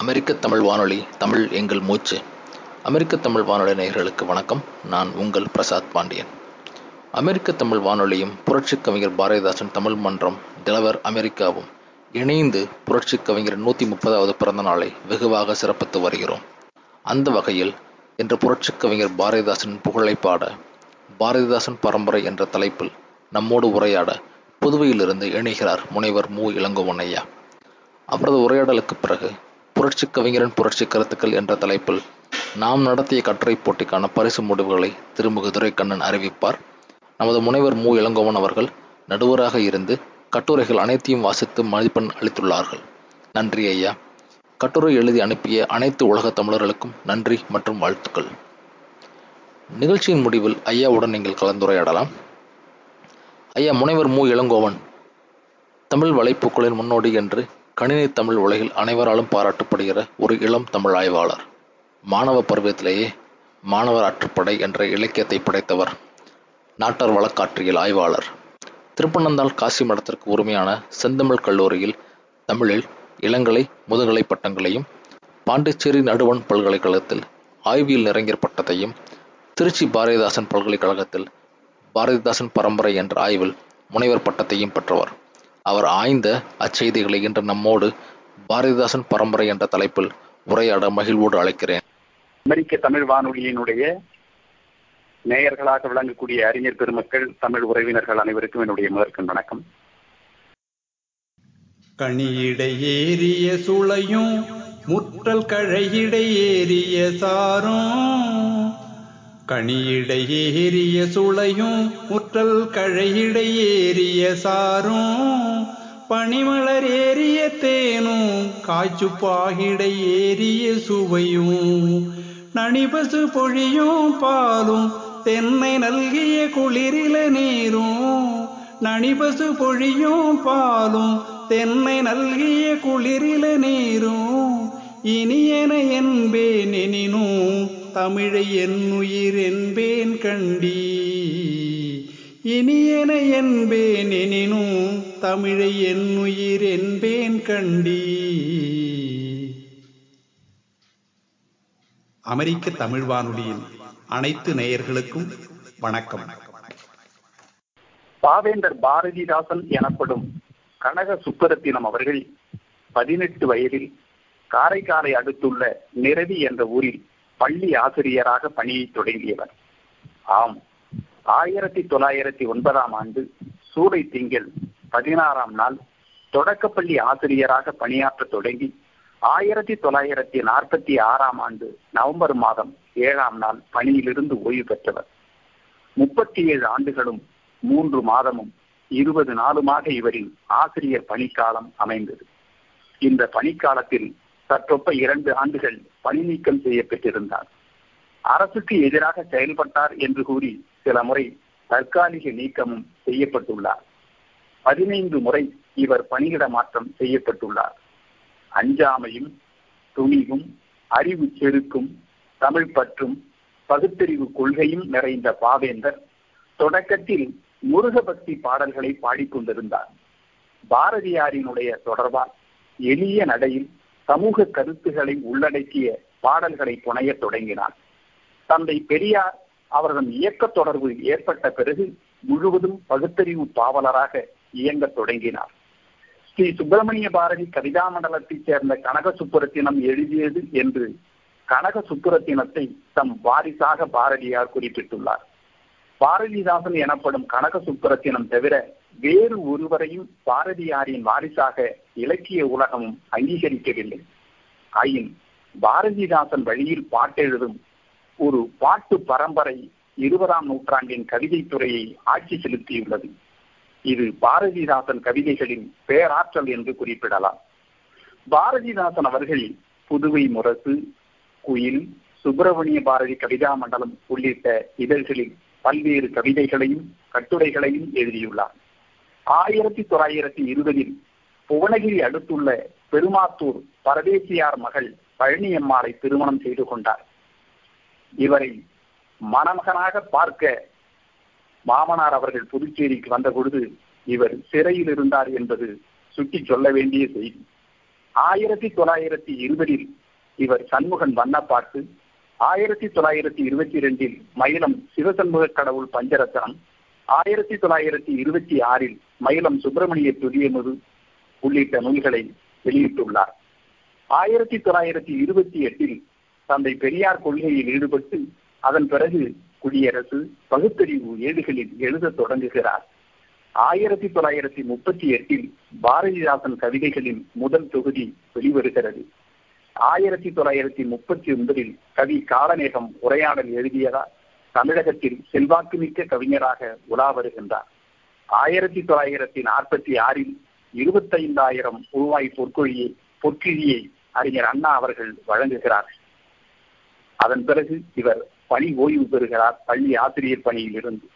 அமெரிக்க தமிழ் வானொலி தமிழ் எங்கள் மூச்சு. அமெரிக்க தமிழ் வானொலி நேயர்களுக்கு வணக்கம். நான் உங்கள் பிரசாத் பாண்டியன். அமெரிக்க தமிழ் வானொலியும் புரட்சி கவிஞர் பாரதிதாசன் தமிழ் மன்றம் டெலவர் அமெரிக்காவும் இணைந்து புரட்சி கவிஞர் நூற்றி முப்பதாவது பிறந்த நாளை வெகுவாக சிறப்பித்து வருகிறோம். அந்த வகையில் இன்று புரட்சி கவிஞர் பாரதிதாசன் புகழை பாட பாரதிதாசன் பரம்பரை என்ற தலைப்பில் நம்மோடு உரையாட புதுவையிலிருந்து இணைகிறார் முனைவர் மு. இளங்கோவன் ஐயா. அவரது உரையாடலுக்கு பிறகு புரட்சி கவிஞரின் புரட்சி கருத்துக்கள் என்ற தலைப்பில் நாம் நடத்திய கட்டுரை போட்டிக்கான பரிசு முடிவுகளை திருமுக துரைக்கண்ணன் அறிவிப்பார். நமது முனைவர் மு. இளங்கோவன் அவர்கள் நடுவராக இருந்து கட்டுரைகள் அனைத்தையும் வாசித்து மதிப்பெண் அளித்துள்ளார்கள். நன்றி ஐயா. கட்டுரை எழுதி அனுப்பிய அனைத்து உலக தமிழர்களுக்கும் நன்றி மற்றும் வாழ்த்துக்கள். நிகழ்ச்சியின் முடிவில் ஐயாவுடன் நீங்கள் கலந்துரையாடலாம். ஐயா முனைவர் மு. இளங்கோவன் தமிழ் வலைப்பூக்களின் முன்னோடி என்று கணினி தமிழ் உலகில் அனைவராலும் பாராட்டப்படுகிற ஒரு இளம் தமிழ் ஆய்வாளர். மாணவ பருவத்திலேயே மாணவர் ஆற்றுப்படை என்ற இலக்கியத்தை படைத்தவர். நாட்டார் வழக்காற்றியல் ஆய்வாளர். திருப்பனந்தாள் காசி மடத்திற்கு உரிமையான செந்தமிழ் கல்லூரியில் தமிழில் இளங்கலை முதுகலை பட்டங்களையும் பாண்டிச்சேரி நடுவண் பல்கலைக்கழகத்தில் ஆய்வியல் நிறைஞர் பட்டத்தையும் திருச்சி பாரதிதாசன் பல்கலைக்கழகத்தில் பாரதிதாசன் பரம்பரை என்ற ஆய்வில் முனைவர் பட்டத்தையும் பெற்றவர். அவர் ஆய்ந்த அச்செய்திகளை இன்று நம்மோடு பாரதிதாசன் பரம்பரை என்ற தலைப்பில் உரையாட மகிழ்வோடு அழைக்கிறேன். அமெரிக்க தமிழ் வானொலியினுடைய நேயர்களாக விளங்கக்கூடிய அறிஞர் பெருமக்கள் தமிழ் உறவினர்கள் அனைவருக்கும் என்னுடைய முதற்கண் வணக்கம். கனியிடை ஏறிய சுளையும் முற்றல் கழையிடை ஏறிய சாரும். கனியிடை ஏறிய சுளையும் முற்றல் கழையிடை ஏறிய சாரும் பனிமலர் ஏறிய தேனும் காய்ச்சு பாகிடை ஏறிய சுவையும். நனிபசு பொழியும் பாலும் தென்னை நல்கிய குளிரில நீரும். நனிபசு பொழியும் பாலும் தென்னை நல்கிய குளிரில நீரும். இனியன என்பேன் எனினும் தமிழை என்னுயிர் என்பேன் கண்டி. இனியன என்பேன் எனினும் தமிழை என்னுயிர் என்பேன் கண்டி. அமெரிக்க தமிழ் வானொலியின் அனைத்து நேயர்களுக்கும் வணக்கம். பாவேந்தர் பாரதிதாசன் எனப்படும் கனக சுப்பரத்தினம் அவர்கள் பதினெட்டு வயதில் காரைக்காலை அடுத்துள்ள நிரவி என்ற ஊரில் பள்ளி ஆசிரியராக பணியை தொடங்கியவர். ஆம். ஆயிரத்தி தொள்ளாயிரத்தி ஒன்பதாம் ஆண்டு சூடை திங்கள் பதினாறாம் நாள் தொடக்கப்பள்ளி ஆசிரியராக பணியாற்ற தொடங்கி ஆயிரத்தி தொள்ளாயிரத்தி நாற்பத்தி ஆறாம் ஆண்டு நவம்பர் மாதம் ஏழாம் நாள் பணியிலிருந்து ஓய்வு பெற்றவர். முப்பத்தி ஏழு ஆண்டுகளும் மூன்று மாதமும் இருபது நாளுமாக இவரின் ஆசிரியர் பணிக்காலம் அமைந்தது. இந்த பணிக்காலத்தில் சற்றொப்ப இரண்டு ஆண்டுகள் பணி நீக்கம் செய்யப்பட்டிருந்தார் அரசுக்கு எதிராக செயல்பட்டார் என்று கூறி சில முறை தற்காலிக நீக்கமும் செய்யப்பட்டுள்ளார். பதினைந்து முறை இவர் பணியிட மாற்றம் செய்யப்பட்டுள்ளார். அஞ்சாமையும் துணிவும் அறிவு செருக்கும் தமிழ் பற்றும் பகுத்தறிவு கொள்கையும் நிறைந்த பாவேந்தர் தொடக்கத்தில் முருகபக்தி பாடல்களை பாடிக்கொண்டிருந்தார். பாரதியாரினுடைய தொடர்பால் எளிய நடையில் சமூக கருத்துக்களை உள்ளடக்கிய பாடல்களை புனையத் தொடங்கினார். தந்தை பெரியார் அவரது இயக்க தொடர்பு ஏற்பட்ட பிறகு முழுவதும் பகுத்தறிவு பாவலராக இயங்க தொடங்கினார். ஸ்ரீ சுப்பிரமணிய பாரதி கவிதா மண்டலத்தைச் சேர்ந்த கனக சுப்புரத்தினம் எழுதியது என்று கனக சுப்புரத்தினத்தை தம் வாரிசாக பாரதியார் குறிப்பிட்டுள்ளார். பாரதிதாசன் எனப்படும் கனக சுப்புரத்தினம் தவிர வேறு ஒருவரையும் பாரதியாரின் வாரிசாக இலக்கிய உலகமும் அங்கீகரிக்கவில்லை. ஆயின் பாரதிதாசன் வழியில் பாட்டெழுதும் ஒரு பாட்டு பரம்பரை இருபதாம் நூற்றாண்டின் கவிதை துறையை ஆட்சி செலுத்தியுள்ளது. இது பாரதிதாசன் கவிதைகளின் பேராற்றல் என்று குறிப்பிடலாம். பாரதிதாசன் அவர்கள் புதுவை முரசு குயில் சுப்பிரமணிய பாரதி கவிதா மண்டலம் உள்ளிட்ட இதழ்களில் பல்வேறு கவிதைகளையும் கட்டுரைகளையும் எழுதியுள்ளார். ஆயிரத்தி தொள்ளாயிரத்தி இருபதில் புவனகிரி அடுத்துள்ள பெருமாத்தூர் பரதேசியார் மகள் பழனியம்மாளை திருமணம் செய்து கொண்டார். இவரை மணமகனாக பார்க்க மாமனார் அவர்கள் புதுச்சேரிக்கு வந்த பொழுது இவர் சிறையில் இருந்தார் என்பது சுட்டி சொல்ல வேண்டிய செய்தி. ஆயிரத்தி தொள்ளாயிரத்தி இருபதில் இவர் சண்முகன் வண்ணப்பாட்டு ஆயிரத்தி தொள்ளாயிரத்தி இருபத்தி இரண்டில் மயிலம் சிவசண்முக கடவுள் பஞ்சரத்னம் ஆயிரத்தி தொள்ளாயிரத்தி இருபத்தி ஆறில் மயிலம் சுப்பிரமணிய துதியமுது உள்ளிட்ட நூல்களை வெளியிட்டுள்ளார். ஆயிரத்தி தொள்ளாயிரத்தி இருபத்தி எட்டில் தந்தை பெரியார் கொள்கையில் ஈடுபட்டு அதன் பிறகு குடியரசு பகுத்தறிவு ஏடுகளில் எழுதத் தொடங்குகிறார். ஆயிரத்தி தொள்ளாயிரத்தி முப்பத்தி எட்டில் பாரதிதாசன் கவிதைகளின் முதல் தொகுதி வெளிவருகிறது. ஆயிரத்தி தொள்ளாயிரத்தி முப்பத்தி ஒன்பதில் கவி காலநேகம் உரையாடல் எழுதியதால் தமிழகத்தில் செல்வாக்குமிக்க கவிஞராக உலா வருகின்றார். ஆயிரத்தி தொள்ளாயிரத்தி நாற்பத்தி ஆறில் இருபத்தைந்தாயிரம் ரூபாய் பொற்கொழியை பொற்கிழியை அறிஞர் அண்ணா அவர்கள் வழங்குகிறார். அதன் பிறகு இவர் பணி ஓய்வு பெறுகிறார் பள்ளி ஆசிரியர் பணியில் இருந்து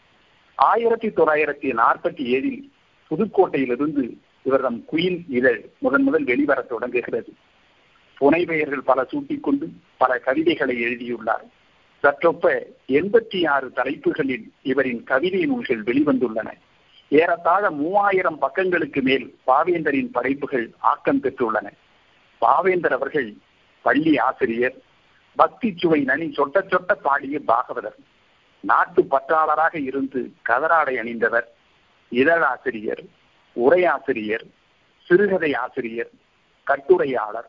ஆயிரத்தி தொள்ளாயிரத்தி நாற்பத்தி ஏழில் புதுக்கோட்டையிலிருந்து இவர் தம் குயில் இதழ் முதன் முதல் வெளிவரத் தொடங்குகிறது. புனை பெயர்கள் பல சூட்டிக்கொண்டு பல கவிதைகளை எழுதியுள்ளார். சற்றொப்ப எண்பத்தி ஆறு தலைப்புகளில் இவரின் கவிதை நூல்கள் வெளிவந்துள்ளன. ஏறத்தாழ மூவாயிரம் பக்கங்களுக்கு மேல் பாவேந்தரின் படைப்புகள் ஆக்கம் பெற்றுள்ளன. பாவேந்தர் அவர்கள் பள்ளி ஆசிரியர் பக்தி சுவை நனி சொட்ட சொட்ட பாடிய பாகவதர் நாட்டு பற்றாளராக இருந்து கதராடை அணிந்தவர் இதழாசிரியர் உரையாசிரியர் சிறுகதை ஆசிரியர் கட்டுரையாளர்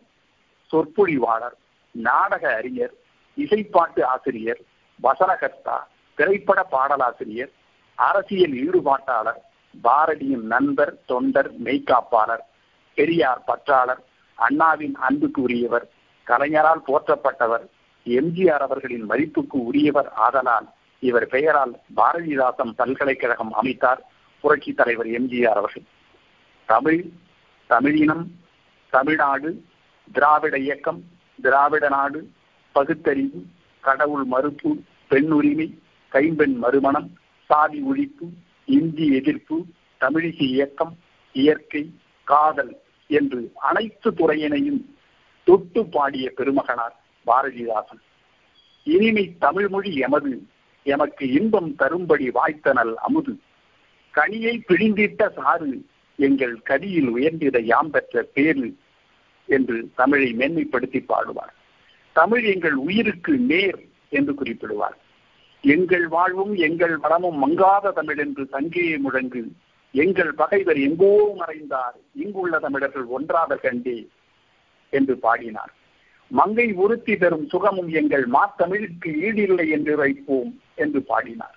சொற்பொழிவாளர் நாடக அறிஞர் இசைப்பாட்டு ஆசிரியர் வசனகர்த்தா திரைப்பட பாடலாசிரியர் அரசியல் ஈடுபாட்டாளர் பாரதியின் நண்பர் தொண்டர் மெய்காப்பாளர் பெரியார் பற்றாளர் அண்ணாவின் அன்புக்கு உரியவர் கலைஞரால் போற்றப்பட்டவர் எம்ஜிஆர் அவர்களின் மதிப்புக்கு உரியவர் ஆதலால் இவர் பெயரால் பாரதிதாசன் பல்கலைக்கழகம் அமைத்தார் புரட்சி தலைவர் எம்ஜிஆர் அவர்கள். தமிழ் தமிழினம் தமிழ்நாடு திராவிட இயக்கம் திராவிட நாடு பகுத்தறிவு கடவுள் மறுப்பு பெண்ணுரிமை கைம்பெண் மறுமணம் சாதி ஒழிப்பு இந்தி எதிர்ப்பு தமிழிசை இயக்கம் இயற்கை காதல் என்று அனைத்து துறையினையும் தொட்டு பாடிய பெருமகனார் பாரதிதாசன். இனிமை தமிழ் மொழி எமது எமக்கு இன்பம் தரும்படி வாய்த்தனல் அமுது. கனியை பிழிந்திட்ட சாறு எங்கள் கதியில் உயர்ந்திட யாம் பெற்ற பேரு என்று தமிழை மேன்மைப்படுத்தி பாடுவார். தமிழ் எங்கள் உயிருக்கு நேர் என்று குறிப்பிடுவார். எங்கள் வாழ்வும் எங்கள் வளமும் மங்காத தமிழ் என்று சங்கியை முழங்கு. எங்கள் பகைவர் எங்கோ மறைந்தார். இங்குள்ள தமிழர்கள் ஒன்றாத கண்டே என்று பாடினார். மங்கை உறுத்தி தரும் சுகமும் எங்கள் மாத்தமிழுக்கு ஈடில்லை என்று வைப்போம் என்று பாடினார்.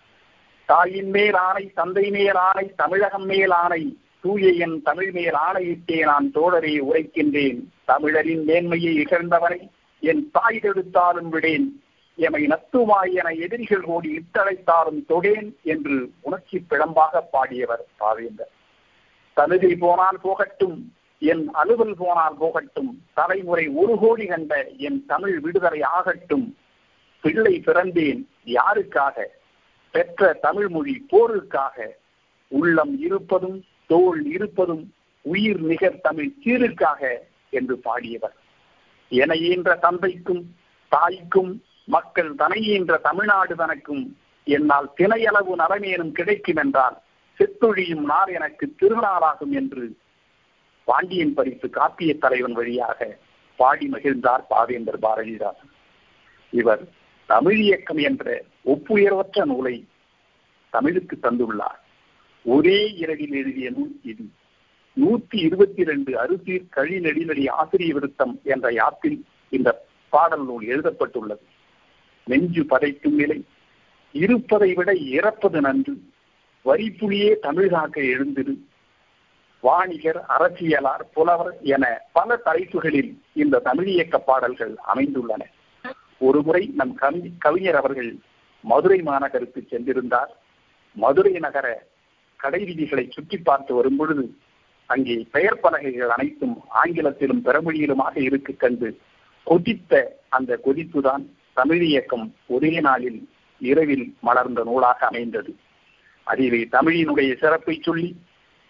தாயின் மேல் ஆணை தந்தை மேல் ஆணை தமிழகம் மேல் ஆணை தூய என் தமிழ் மேல் ஆணையிட்டே நான் தோழரை உரைக்கின்றேன். தமிழரின் மேன்மையை இகழ்ந்தவரை என் தாய் தடுத்தாலும் விடேன். எமை நத்துவாய் என எதிரிகள் ஓடி இட்டழைத்தாலும் தொடேன் என்று உணர்ச்சி பிழம்பாக பாடியவர் பாவேந்தர். தனுகை போனால் போகட்டும் என் அலுவல் போனால் போகட்டும் தலைமுறை ஒரு கோடி கண்ட என் தமிழ் விடுதலை ஆகட்டும் பிள்ளை பிறந்தேன் யாருக்காக? பெற்ற தமிழ் மொழி போருக்காக? உள்ளம் இருப்பதும் தோல் இருப்பதும் உயிர் நிகர் தமிழ் சீருக்காக? என்று பாடியவர். என ஈன்ற தந்தைக்கும் தாய்க்கும் மக்கள் தனையின்ற தமிழ்நாடு தனக்கும் என்னால் திணையளவு நலமேனும் கிடைக்கும் என்றால் செத்தொழியும் நாள் எனக்கு திருநாளாகும் என்று பாண்டியன் பரிசு காப்பிய தலைவன் வழியாக பாடி மகிழ்ந்தார் பாவேந்தர் பாரதிதாசன் இவர் தமிழ் இயக்கம் என்ற ஒப்புயர்வற்ற நூலை தமிழுக்கு தந்துள்ளார். ஒரே இரவில் எழுதிய நூல் இது. நூத்தி இருபத்தி ரெண்டு அறுசீர் கழி நெடிநடி ஆசிரிய விருத்தம் என்ற யாப்பில் இந்த பாடல் நூல் எழுதப்பட்டுள்ளது. நெஞ்சு பதைக்கும் நிலை. இருப்பதை விட இறப்பது நன்று. வரிப்புலியே தமிழ் காக்க எழுந்திரு. வாணிகர் அரசியலார் புலவர் என பல தலைப்புகளில் இந்த தமிழ் இயக்க பாடல்கள் அமைந்துள்ளன. ஒருமுறை நம் கவி கவிஞர் அவர்கள் மதுரை மாநகருக்கு சென்றிருந்தார். மதுரை நகர கடை விதிகளை சுற்றி பார்த்து வரும் பொழுது அங்கே பெயர் பலகைகள் அனைத்தும் ஆங்கிலத்திலும் பெறமொழியிலுமாக இருக்கு கண்டு கொதித்த அந்த கொதிப்புதான் தமிழ் இயக்கம் ஒரே நாளில் இரவில் மலர்ந்த நூலாக அமைந்தது. அதிலே தமிழினுடைய சிறப்பை சொல்லி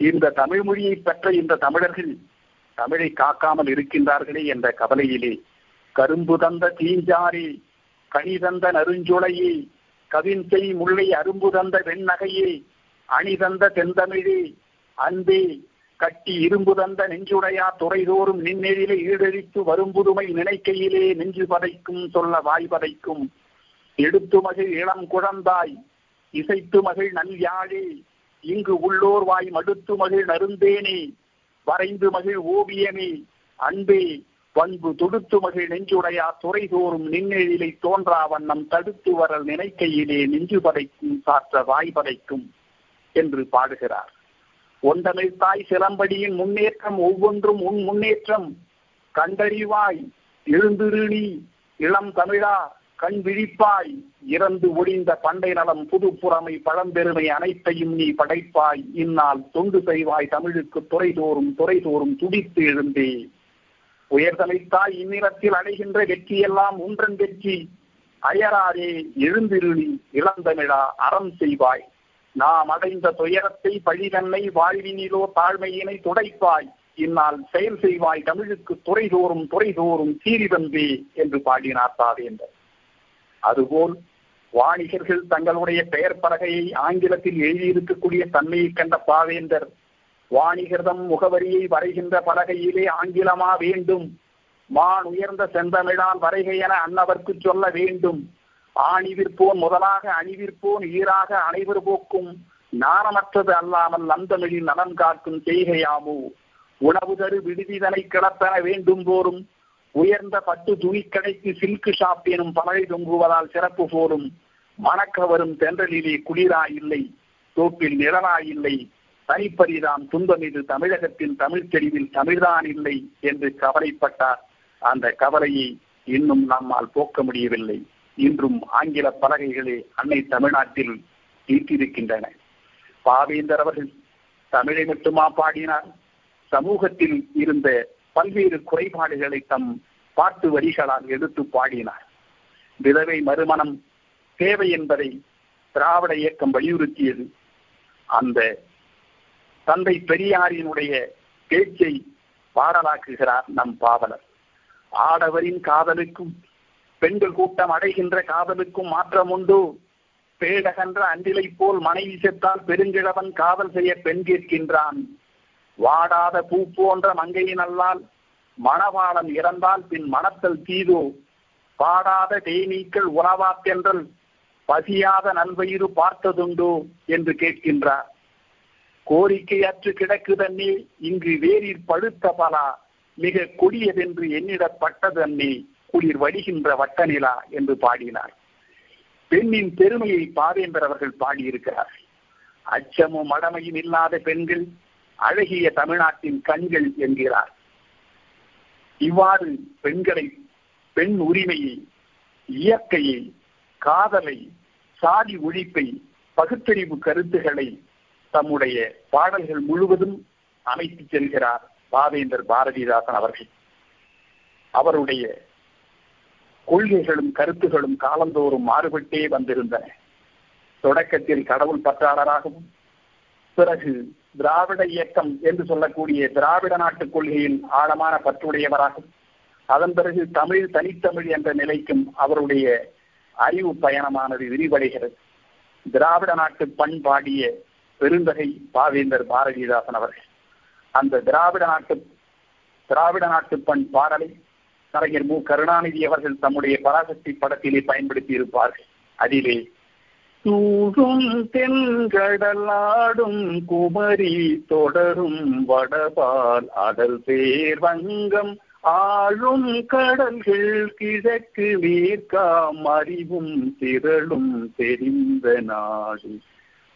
இந்த தமிழ் மொழியை பெற்ற இந்த தமிழர்கள் தமிழை காக்காமல் இருக்கின்றார்களே என்ற கவலையிலே கரும்பு தந்த தீஞ்சாரே கனி தந்த நறுஞ்சுளையே கவின்சை முல்லை அரும்பு தந்த வெண்ணகையே அணி தந்த தென்தமிழே அன்பே கட்டி இரும்பு தந்த நெஞ்சுடையா துறைதோறும் நின்னெழிலை ஈடழித்து வரும் புதுமை நினைக்கையிலே நெஞ்சு பதைக்கும் சொல்ல வாய் பதைக்கும். எடுத்து மகிழ் இளம் குழந்தாய் இசைத்து மகிழ் நல் யாழே இங்கு உள்ளோர் வாய் மடுத்து மகிழ் நருந்தேனே வரைந்து மகிழ் ஓவியமே அன்பே பண்பு தொடுத்து மகிழ் நெஞ்சுடையா துறைதோறும் நின்னெழிலை தோன்றா வண்ணம் தடுத்து வரல் நினைக்கையிலே நெஞ்சு பதைக்கும் சாற்ற வாய் பதைக்கும் என்று பாடுகிறார். ஒன்றமிழ் தாய் சிலம்படியின் முன்னேற்றம் ஒவ்வொன்றும் உன் முன்னேற்றம். கண்டறிவாய் எழுந்திருளி இளம் தமிழா கண் விழிப்பாய். இறந்து ஒளிந்த பண்டை நலம் புதுப்புறமை பழம்பெருமை அனைத்தையும் நீ படைப்பாய். இந்நாள் தொண்டு செய்வாய் தமிழுக்கு துறைதோறும் துறைதோறும் துடித்து எழுந்தே. உயர்தலைத்தாய் இந்நிலத்தில் அடைகின்ற வெற்றியெல்லாம் உன்றன் வெற்றி. அயராதே எழுந்திருளி இளந்தமிழா அறம் செய்வாய். நாம் அடைந்த துயரத்தை பழிதன்னை வாழ்வினிலோ தாழ்மையினை துடைப்பாய். இந்நாள் செயல் செய்வாய் தமிழுக்கு துறைதோறும் துறைதோறும் சீறி வந்தே என்று பாடினார் தாவேந்தர். அதுபோல் வாணிகர்கள் தங்களுடைய பெயர் பலகையை ஆங்கிலத்தில் எழுதியிருக்கக்கூடிய தன்மையை கண்ட பாவேந்தர் வாணிகர்தம் முகவரியை வரைகின்ற பலகையிலே ஆங்கிலமா வேண்டும். மான் உயர்ந்த செந்தமிழால் வரைகை என அன்னவர்க்கு சொல்ல வேண்டும். ஆணிவிற்போன் முதலாக அணிவிற்போன் ஈராக அனைவர் போக்கும். நாணமற்றது அல்லாமல் நந்தமிழின் நலன் காக்கும் செய்கையாமோ? உணவு தரு விடுதிதனை கிளப்பென வேண்டும் போரும் உயர்ந்த பட்டு துணிக்கடைக்கு சில்கு ஷாப் எனும் பலகை தொங்குவதால் சிறப்பு போலும். மணக்கவரும் தென்றலிலே குளிராயில்லை தோப்பில் நிழலாயில்லை. தனிப்பரிதாம் துன்பம் இது தமிழகத்தின் தமிழ் தெளிவில் தமிழ்தான் இல்லை என்று கவலைப்பட்டார். அந்த கவலையை இன்னும் நம்மால் போக்க முடியவில்லை. இன்றும் ஆங்கில பலகைகளே அன்னை தமிழ்நாட்டில் ஈட்டிருக்கின்றன பாவேந்தர் அவர்கள் தமிழை மட்டுமா பாடினார்? சமூகத்தில் இருந்த பல்வேறு குறைபாடுகளை தம் பாட்டு வரிகளால் எடுத்து பாடினார். விதவை மறுமணம் தேவை என்பதை திராவிட இயக்கம் வலியுறுத்தியது. அந்த தந்தை பெரியாரினுடைய பேச்சை பாடலாக்குகிறார் நம் பாவலர். ஆடவரின் காதலுக்கும் பெண்கள் கூட்டம் அடைகின்ற காதலுக்கும் மாற்றம் உண்டு பேடகன்ற அன்றிலை போல் மனைவி செத்தால் பெருங்கிழவன் காதல் செய்ய பெண் கேட்கின்றான். வாடாத பூ போன்ற மங்கையினல்லால் மணவாளன் இறந்தால் பின் மணத்தல் தீதோ. பாடாத தேனீக்கள் உணவாக்கென்றல் பசியாத நல்வயிறு பார்த்ததுண்டோ என்று கேட்கின்றார். கோரிக்கையற்று கிடக்குதன்னே இங்கு வேரில் பழுத்த பலா. மிக கொடியதென்று எண்ணிடப்பட்டதன்னே குளிர் வடிகின்ற வட்டநிலா என்று பாடினார். பெண்ணின் பெருமையை பாவேந்தர் அவர்கள் பாடியிருக்கிறார். அச்சமும் மடமையும் இல்லாத பெண்கள் அழகிய தமிழ்நாட்டின் கண்கள் என்கிறார். இவ்வாறு பெண்களை பெண் உரிமையை இயற்கையை காதலை சாதி ஒழிப்பை பகுத்தறிவு கருத்துக்களை தம்முடைய பாடல்கள் முழுவதும் அமைத்து செல்கிறார் பாவேந்தர் பாரதிதாசன் அவர்கள். அவருடைய கொள்கைகளும் கருத்துகளும் காலந்தோறும் மாறுபட்டே வந்திருந்தன. தொடக்கத்தில் கடவுள் பற்றாளராகவும் பிறகு திராவிட இயக்கம் என்று சொல்லக்கூடிய திராவிட நாட்டு கொள்கையில் ஆழமான பற்றுடையவராகவும் அதன் பிறகு தமிழ் தனித்தமிழ் என்ற நிலைக்கும் அவருடைய அறிவு பயணமானது விரிவடைகிறது. திராவிட நாட்டு பண்பாடிய பெருந்தகை பாவேந்தர் பாரதிதாசன் அவர்கள் அந்த திராவிட நாட்டு திராவிட நாட்டு பண் பாடலை கலைஞர் மு. கருணாநிதி அவர்கள் தம்முடைய பராசக்தி படத்திலே பயன்படுத்தி இருப்பார்கள் அதிலே தூகும் தென்கடலாடும் குமரி தொடரும் வடபால் அடல் பேர் வங்கம் ஆளும் கடல்கள் கிழக்கு மேற்காம் அறிவும் திரளும் தெரிந்த நாடு.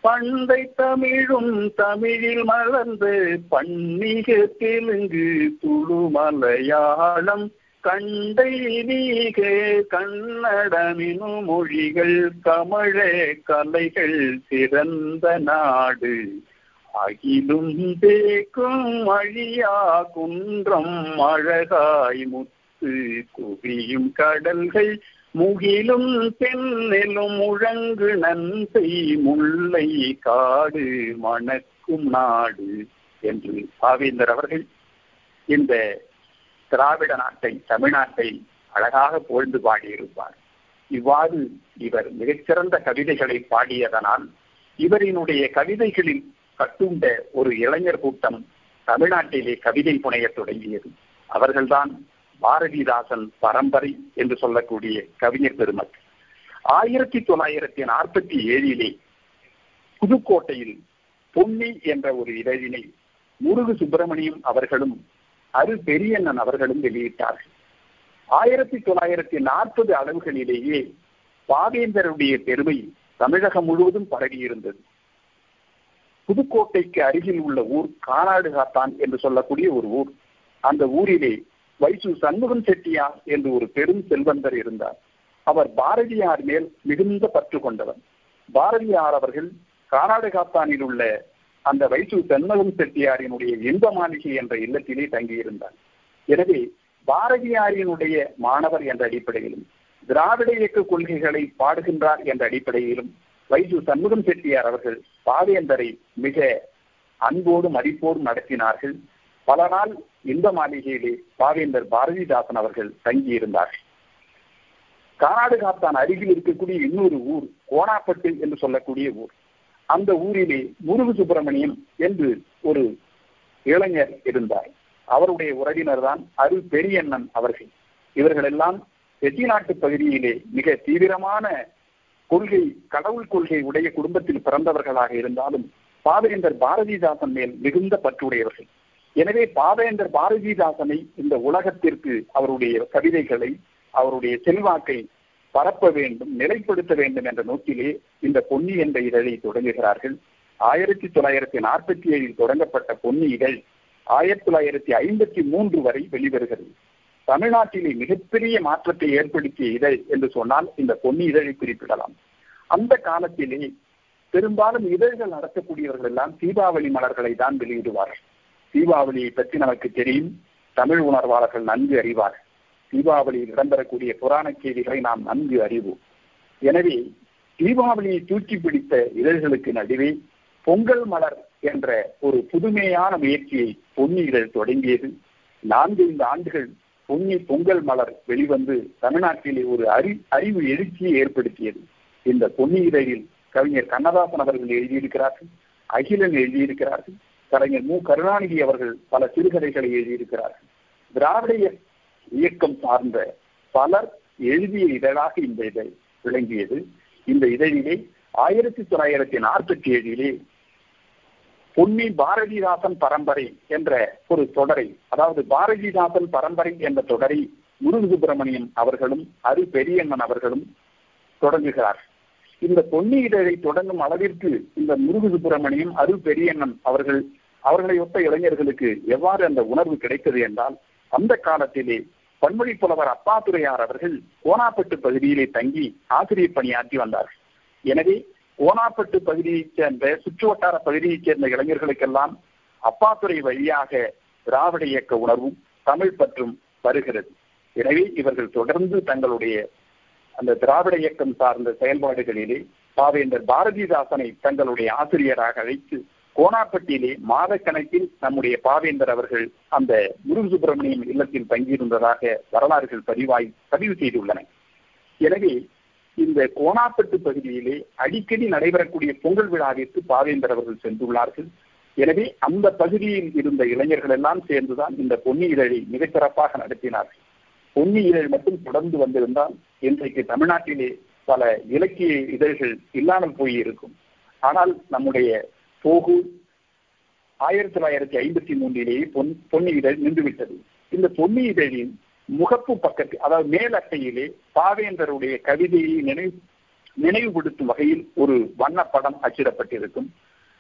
பண்டை தமிழும் தமிழில் மலர்ந்து பன்னிக தெலுங்கு துளுமலையாளம் மலையாளம் கண்டை நீக கன்னடமினும் மொழிகள் கமழ கலைகள் சிறந்த நாடு. அகிலும் தேக்கும் அழியா குன்றம் அழகாய் முத்து குவியும் கடல்கள் முகிலும் தென்னெலும் முழங்கு நன்சை முல்லை காடு மணக்கும் நாடு என்று பாவேந்தர் அவர்கள் இந்த திராவிட நாட்டை தமிழ்நாட்டை அழகாக புகழ்ந்து பாடியிருப்பார். இவ்வாறு இவர் மிகச்சிறந்த கவிதைகளை பாடியதனால் இவரினுடைய கவிதைகளில் கட்டுண்ட ஒரு இளைஞர் கூட்டம் தமிழ்நாட்டிலே கவிதை புனையத் தொடங்கியது. அவர்கள்தான் பாரதிதாசன் பரம்பரை என்று சொல்லக்கூடிய கவிஞர் பெருமக்கள். ஆயிரத்தி தொள்ளாயிரத்தி நாற்பத்தி ஏழிலே புதுக்கோட்டையில் பொன்னி என்ற ஒரு இதழினை முருகு சுப்பிரமணியம் அவர்களும் அரு பெரியண்ணன் அவர்களும் வெளியிட்டார்கள். ஆயிரத்தி தொள்ளாயிரத்தி நாற்பது அளவுகளிலேயே பாவேந்தருடைய பெருமை தமிழகம் முழுவதும் பரவியிருந்தது. புதுக்கோட்டைக்கு அருகில் உள்ள ஊர் கானாடு காத்தான் என்று சொல்லக்கூடிய ஒரு ஊர். அந்த ஊரிலே வைசு சண்முகம் செட்டியார் என்று ஒரு பெரும் செல்வந்தர் இருந்தார். அவர் பாரதியார் மேல் மிகுந்த பற்று கொண்டவர். பாரதியார் அவர்கள் கானாடு காத்தானில் உள்ள அந்த வைசு சண்முகம் செட்டியாரினுடைய இன்ப மாளிகை என்ற இல்லத்திலே தங்கியிருந்தார். எனவே பாரதியாரினுடைய மாணவர் என்ற அடிப்படையிலும் திராவிட இயக்க கொள்கைகளை பாடுகின்றார் என்ற அடிப்படையிலும் வைசு சண்முகம் செட்டியார் அவர்கள் பாவேந்தரை மிக அன்போடு மதிப்போடும் நடத்தினார்கள். பல நாள் இந்த மாளிகையிலே பாவேந்தர் பாரதிதாசன் அவர்கள் தங்கியிருந்தார்கள். கானாடு காத்தான் அருகில் இருக்கக்கூடிய இன்னொரு ஊர் கோணாப்பட்டு என்று சொல்லக்கூடிய ஊர். அந்த ஊரிலே முருகு சுப்பிரமணியம் என்று ஒரு இளைஞர் இருந்தார். அவருடைய உறவினர் தான் அரு பெரியண்ணன் அவர்கள். இவர்கள் எல்லாம் செட்டிநாட்டு பகுதியிலே மிக தீவிரமான கொள்கை கடவுள் கொள்கை உடைய குடும்பத்தில் பிறந்தவர்களாக இருந்தாலும் பாவேந்தர் பாரதிதாசன் மேல் மிகுந்த பற்றுடையவர்கள். எனவே பாவேந்தர் பாரதிதாசனை இந்த உலகத்திற்கு அவருடைய கவிதைகளை அவருடைய செல்வாக்கை பரப்ப வேண்டும் நிலைப்படுத்த வேண்டும் என்ற நோக்கிலே இந்த பொன்னி என்ற இதழை தொடங்குகிறார்கள். ஆயிரத்தி தொள்ளாயிரத்தி நாற்பத்தி ஏழில் தொடங்கப்பட்ட பொன்னி இதழ் ஆயிரத்தி தொள்ளாயிரத்தி ஐம்பத்தி மூன்று வரை வெளிவருகிறது. தமிழ்நாட்டிலே மிகப்பெரிய மாற்றத்தை ஏற்படுத்திய இதழ் என்று சொன்னால் இந்த பொன்னி இதழை குறிப்பிடலாம். அந்த காலத்திலே பெரும்பாலும் இதழ்கள் நடத்தக்கூடியவர்கள் எல்லாம் தீபாவளி மலர்களை தான் வெளியிடுவார்கள். தீபாவளியை பற்றி நமக்கு தெரியும். தமிழ் உணர்வாளர்கள் நன்கு அறிவார்கள். தீபாவளியில் இடம்பெறக்கூடிய புராண செய்திகளை நாம் நன்கு அறிவோம். எனவே தீபாவளியை தூக்கி பிடித்த இதழ்களுக்கு நடுவே பொங்கல் மலர் என்ற ஒரு புதுமையான முயற்சியை பொன்னி இதழ் தொடங்கியது. நான்கு ஐந்து ஆண்டுகள் பொன்னி பொங்கல் மலர் வெளிவந்து தமிழ்நாட்டிலே ஒரு அறி அறிவு எழுச்சியை ஏற்படுத்தியது. இந்த பொன்னி இதழில் கவிஞர் கண்ணதாசன் அவர்கள் எழுதியிருக்கிறார்கள் அகிலன் எழுதியிருக்கிறார்கள் கலைஞர் மு. கருணாநிதி அவர்கள் பல சிறுகதைகளை எழுதியிருக்கிறார்கள். திராவிட இயக்கம் சார்ந்த பலர் எழுதிய இதழாக இந்த இதழ் விளங்கியது. இந்த இதழிலே ஆயிரத்தி தொள்ளாயிரத்தி நாற்பத்தி ஏழிலே பொன்னி பாரதிதாசன் பரம்பரை என்ற ஒரு தொடரை அதாவது பாரதிதாசன் பரம்பரை என்ற தொடரை முருகு சுப்பிரமணியம் அவர்களும் அரு பெரியண்ணன் அவர்களும் தொடங்குகிறார். இந்த பொன்னி இதழை தொடங்கும் அளவிற்கு இந்த முருகு சுப்பிரமணியம் அரு பெரியண்ணன் அவர்கள் அவர்களை ஒத்த இளைஞர்களுக்கு எவ்வாறு அந்த உணர்வு கிடைத்தது என்றால் அந்த காலத்திலே பன்மொழி புலவர் அப்பாத்துறையார் அவர்கள் கோணாப்பட்டு பகுதியிலே தங்கி ஆசிரியர் பணியாற்றி வந்தார்கள் எனவே கோணாப்பட்டு பகுதியைச் சேர்ந்த சுற்று வட்டார பகுதியைச் சேர்ந்த இளைஞர்களுக்கெல்லாம் அப்பாத்துறை வழியாக திராவிட இயக்க உணர்வும் தமிழ் பற்றும் வருகிறது. எனவே இவர்கள் தொடர்ந்து தங்களுடைய அந்த திராவிட இயக்கம் சார்ந்த செயல்பாடுகளிலே பாவேந்தர் பாரதிதாசனை தங்களுடைய ஆசிரியராக அழைத்து கோணாப்பட்டியிலே மாதக்கணக்கில் நம்முடைய பாவேந்தர் அவர்கள் அந்த முருகு சுப்பிரமணியம் இல்லத்தில் தங்கியிருந்ததாக வரலாறுகள் பதிவாய் பதிவு செய்துள்ளன. எனவே இந்த கோணாப்பட்டு பகுதியிலே அடிக்கடி நடைபெறக்கூடிய பொங்கல் விழாவிற்கு பாவேந்தர் அவர்கள் சென்றுள்ளார்கள். எனவே அந்த பகுதியில் இருந்த இளைஞர்கள் எல்லாம் சேர்ந்துதான் இந்த பொன்னி இதழை மிகச்சிறப்பாக நடத்தினார்கள். பொன்னி இதழ் மட்டும் தொடர்ந்து வந்திருந்தால் இன்றைக்கு தமிழ்நாட்டிலே பல இலக்கிய இதழ்கள் இல்லாமல் போயிருக்கும். ஆனால் நம்முடைய போகு. ஆயிரத்தி தொள்ளாயிரத்தி ஐம்பத்தி மூன்றிலேயே பொன் பொன்னி இதழ் நின்றுவிட்டது. இந்த பொன்னி இதழின் முகப்பு பக்கத்தில் அதாவது மேல் அட்டையிலே பாவேந்தருடைய கவிதையை நினைவு நினைவுபடுத்தும் வகையில் ஒரு வண்ணப்படம் அச்சிடப்பட்டிருக்கும்.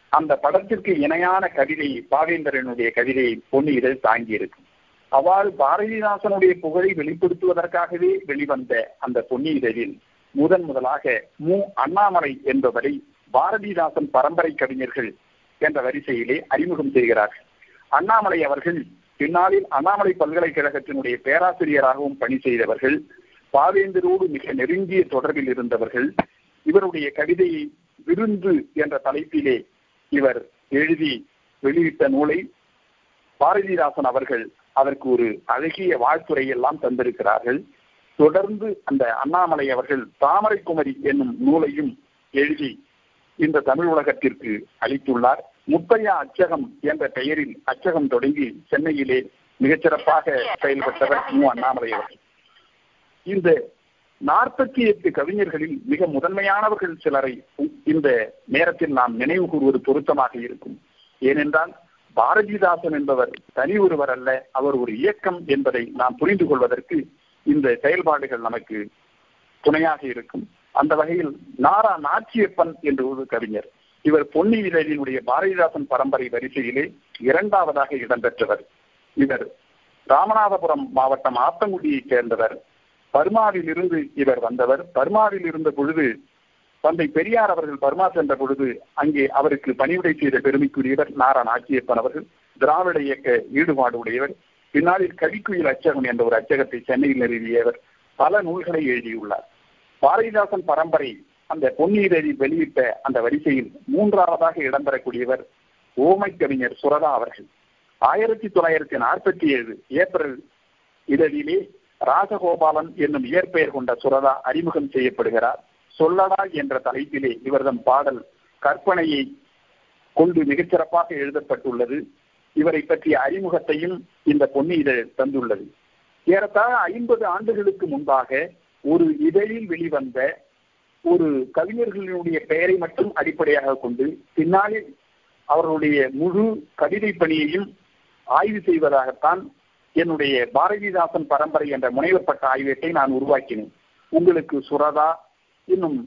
அந்த படத்திற்கு இணையான கவிதை பாவேந்தரனுடைய கவிதையை பொன்னி இதழ் தாங்கியிருக்கும். அவ்வாறு பாரதிதாசனுடைய புகழை வெளிப்படுத்துவதற்காகவே வெளிவந்த அந்த பொன்னி இதழில் முதன் முதலாக மு. அண்ணாமலை என்பவரை பாரதிதாசன் பரம்பரை கவிஞர்கள் என்ற வரிசையிலே அறிமுகம் செய்கிறார்கள். அண்ணாமலை அவர்கள் பின்னாளில் அண்ணாமலை பல்கலைக்கழகத்தினுடைய பேராசிரியராகவும் பணி செய்தவர்கள் பாவேந்தரோடு மிக நெருங்கிய தொடர்பில் இருந்தவர்கள் இவருடைய கவிதையை விருந்து என்ற தலைப்பிலே இவர் எழுதி வெளியிட்ட நூலை பாரதிதாசன் அவர்கள் அதற்கு ஒரு அழகிய வாழ்த்துறை எல்லாம் தந்திருக்கிறார்கள். தொடர்ந்து அந்த அண்ணாமலை அவர்கள் தாமரைக்குமரி என்னும் நூலையும் எழுதி இந்த தமிழ் உலகத்திற்கு அளித்துள்ளார். முத்தையா அச்சகம் என்ற பெயரில் அச்சகம் தொடங்கி சென்னையிலே மிகச்சிறப்பாக செயல்பட்டவர் மு அண்ணாமலை அவர்கள். இந்த நாற்பத்தி எட்டு கவிஞர்களில் மிக முதன்மையானவர்கள் சிலரை இந்த நேரத்தில் நாம் நினைவு கூறுவது பொருத்தமாக இருக்கும். ஏனென்றால் பாரதிதாசன் என்பவர் தனி ஒருவர் அல்ல அவர் ஒரு இயக்கம் என்பதை நாம் புரிந்து கொள்வதற்கு இந்த செயல்பாடுகள் நமக்கு துணையாக இருக்கும். அந்த வகையில் நாரா நாச்சியப்பன் என்று ஒரு கவிஞர். இவர் பொன்னி இதழினுடைய பாரதிதாசன் பரம்பரை வரிசையிலே இரண்டாவதாக இடம்பெற்றவர். இவர் ராமநாதபுரம் மாவட்டம் ஆத்தங்குடியைச் சேர்ந்தவர். பர்மாவில் இருந்து இவர் வந்தவர். பர்மாவில் இருந்த பொழுது தந்தை பெரியார் அவர்கள் பர்மா சென்ற பொழுது அங்கே அவருக்கு பணிவிடை செய்த பெருமைக்குரியவர் நாரா நாச்சியப்பன் அவர்கள் திராவிட இயக்க ஈடுபாடு உடையவர் பின்னாளில் கவிக்குயில் அச்சகம் என்ற ஒரு அச்சகத்தை சென்னையில் நிறுவியவர் பல நூல்களை எழுதியுள்ளார். பாரதிதாசன் பரம்பரை அந்த பொன்னீரறி வெளியிட்ட அந்த வரிசையில் மூன்றாவதாக இடம்பெறக்கூடியவர் ஓமை கவிஞர் சுரதா அவர்கள். ஆயிரத்தி தொள்ளாயிரத்தி நாற்பத்தி ஏழு ஏப்ரல் இதழிலே ராஜகோபாலன் என்னும் இயற்பெயர் கொண்ட சுரதா அறிமுகம் செய்யப்படுகிறார். சொல்லடா என்ற தலைப்பிலே இவர்தம் பாடல் கற்பனையை கொண்டு மிகச்சிறப்பாக எழுதப்பட்டுள்ளது. இவரை பற்றிய அறிமுகத்தையும் இந்த பொன்னி இதழ் தந்துள்ளது. ஏறத்தாழ ஐம்பது ஆண்டுகளுக்கு முன்பாக ஒரு இதழில் வெளிவந்த ஒரு கவிஞர்களினுடைய பெயரை மட்டும் அடிப்படையாக கொண்டு பின்னாளில் அவர்களுடைய முழு கவிதை பணியையும் ஆய்வு செய்வதாகத்தான் என்னுடைய பாரதிதாசன் பரம்பரை என்ற முனைவர் பட்ட ஆய்வேட்டை நான் உருவாக்கினேன். உங்களுக்கு சுரதா இன்னும்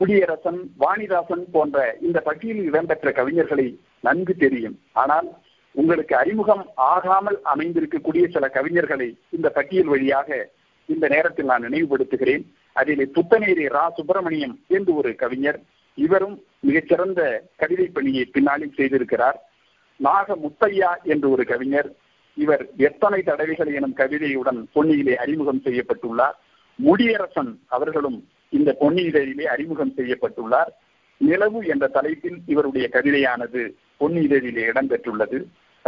குடியரசன் வாணிதாசன் போன்ற இந்த பட்டியலில் இடம்பெற்ற கவிஞர்களை நன்கு தெரியும். ஆனால் உங்களுக்கு அறிமுகம் ஆகாமல் அமைந்திருக்கக்கூடிய சில கவிஞர்களை இந்த பட்டியல் வழியாக இந்த நேரத்தில் நான் நினைவுபடுத்துகிறேன். அதிலே புத்தநேரி ரா சுப்பிரமணியம் என்று ஒரு கவிஞர் இவரும் மிகச்சிறந்த கவிதை பணியை பின்னாளில் செய்திருக்கிறார். நாக முத்தையா என்று ஒரு கவிஞர் இவர் எத்தனை தடவைகள் எனும் கவிதையுடன் பொன்னியிலே அறிமுகம் செய்யப்பட்டுள்ளார். முடியரசன் அவர்களும் இந்த பொன்னி இதழிலே அறிமுகம் செய்யப்பட்டுள்ளார். நிலவு என்ற தலைப்பில் இவருடைய கவிதையானது பொன்னியதிலே இடம்பெற்றுள்ளது.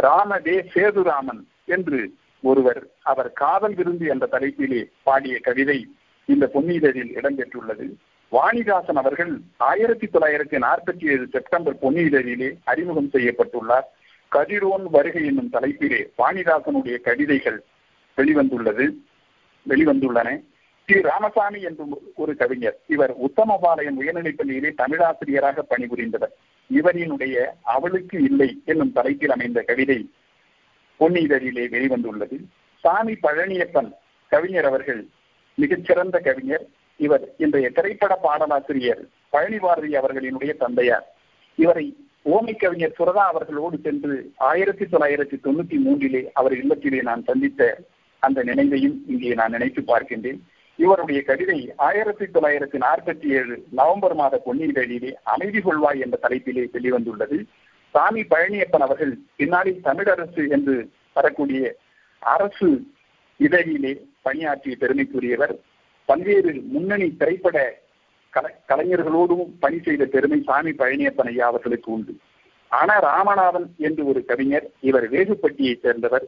ராமதே சேதுராமன் என்று ஒருவர் அவர் காதல் விருந்து என்ற தலைப்பிலே பாடிய கவிதை இந்த பொன்னிதழில் இடம்பெற்றுள்ளது வாணிதாசன் அவர்கள் ஆயிரத்தி தொள்ளாயிரத்தி நாற்பத்தி ஏழு செப்டம்பர் பொன்னிதழிலே அறிமுகம் செய்யப்பட்டுள்ளார். கதிரோன் வருகை என்னும் தலைப்பிலே வாணிதாசனுடைய கவிதைகள் வெளிவந்துள்ளது. வெளிவந்துள்ளன. டி ராமசாமி என்றும் ஒரு கவிஞர். இவர் உத்தமபாளையம் உயர்நிலைப் பள்ளியிலே தமிழாசிரியராக பணிபுரிந்தவர். இவரினுடைய அவளுக்கு இல்லை என்னும் தலைப்பில் அமைந்த கவிதை பொன்னிதழிலே வெளிவந்துள்ளது. சாமி பழனியப்பன் கவிஞர் அவர்கள் மிகச்சிறந்த கவிஞர். இவர் இன்றைய திரைப்பட பாடலாசிரியர் பழனி பாரதி அவர்களினுடைய தந்தையார். இவரை ஓமை கவிஞர் சுரதா அவர்களோடு சென்று ஆயிரத்தி தொள்ளாயிரத்தி தொண்ணூத்தி மூன்றிலே அவர் இல்லத்திலே நான் சந்தித்த அந்த நினைவையும் இங்கே நான் நினைத்து பார்க்கின்றேன். இவருடைய கவிதை ஆயிரத்தி தொள்ளாயிரத்தி நாற்பத்தி ஏழு நவம்பர் மாத பொன்னியின் பொன்னியிலே அமைதி கொள்வாய் என்ற தலைப்பிலே வெளிவந்துள்ளது. சாமி பழனியப்பன் அவர்கள் பின்னாளில் தமிழரசு என்று வரக்கூடிய அரசு இதழிலே பணியாற்றிய பெருமைக்குரியவர். பல்வேறு முன்னணி திரைப்பட கல கலைஞர்களோடும் பணி செய்த பெருமை சாமி பழனியப்பன் ஐயா அவர்களுக்கு உண்டு. ஆனா ராமநாதன் என்று ஒரு கவிஞர் இவர் வேகுப்பட்டியைச் சேர்ந்தவர்.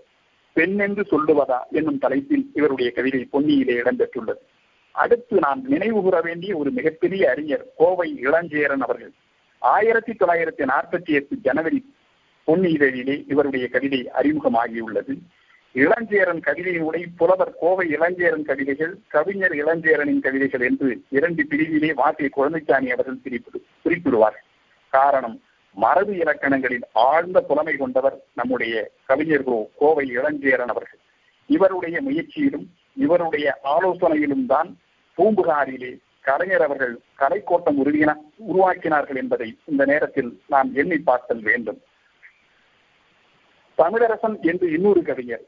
பெண் என்று சொல்லுவதா என்னும் தலைப்பில் இவருடைய கவிதை பொன்னியிலே இடம்பெற்றுள்ளது அடுத்து நான் நினைவுகூற வேண்டிய ஒரு மிகப்பெரிய அறிஞர் கோவை இளஞ்சேரன் அவர்கள். ஆயிரத்தி தொள்ளாயிரத்தி நாற்பத்தி எட்டு ஜனவரி பொன்னிதழிலே இவருடைய கவிதை அறிமுகமாகியுள்ளது. இளஞ்சேரன் கவிதையினுடைய புலவர் கோவை இளஞ்சேரன் கவிதைகள் கவிஞர் இளஞ்சேரனின் கவிதைகள் என்று இரண்டு பிரிவிலே வாசிய குழந்தைச்சாமி அவர்கள் குறிப்பிடு குறிப்பிடுவார் காரணம் மரபு இலக்கணங்களில் ஆழ்ந்த புலமை கொண்டவர் நம்முடைய கவிஞர் கோவை இளஞ்சேரன் அவர்கள். இவருடைய முயற்சியிலும் இவருடைய ஆலோசனையிலும் தான் பூம்புகாரிலே கலைஞர் அவர்கள் கலைக்கோட்டம் உருவின உருவாக்கினார்கள் என்பதை இந்த நேரத்தில் நாம் எண்ணி பார்த்தல் வேண்டும். தமிழரசன் என்று இன்னொரு கவிஞர்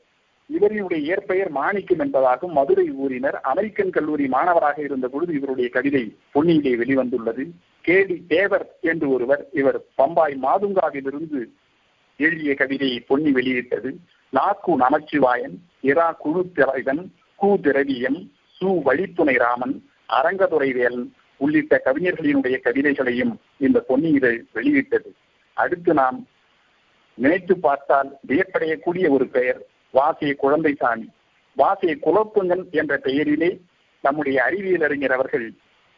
இவரினுடைய இயற்பெயர் மாணிக்கம் என்பதாகும். மதுரை ஊரினர் அமெரிக்கன் கல்லூரி மாணவராக இருந்த பொழுது இவருடைய கவிதை பொன்னியிலே வெளிவந்துள்ளது. கே. டி. தேவர் என்று ஒருவர் இவர் பம்பாய் மாதுங்காவிலிருந்து எழுதிய கவிதையை பொன்னி வெளியிட்டது. நாக்கு நமச்சிவாயன் இரா குழு திரைவன் கு திரவியம் சு வழித்துணை ராமன் அரங்கதுரைவேல் உள்ளிட்ட கவிஞர்களினுடைய கவிதைகளையும் இந்த பொன்னி இதழ் வெளியிட்டது. அடுத்து நாம் நினைத்து பார்த்தால் வியப்படையக்கூடிய ஒரு பெயர் வாசிய குழந்தைசாமி. வாசிய குலப்புங்கன் என்ற பெயரிலே நம்முடைய அறிவியல் அறிஞர் அவர்கள்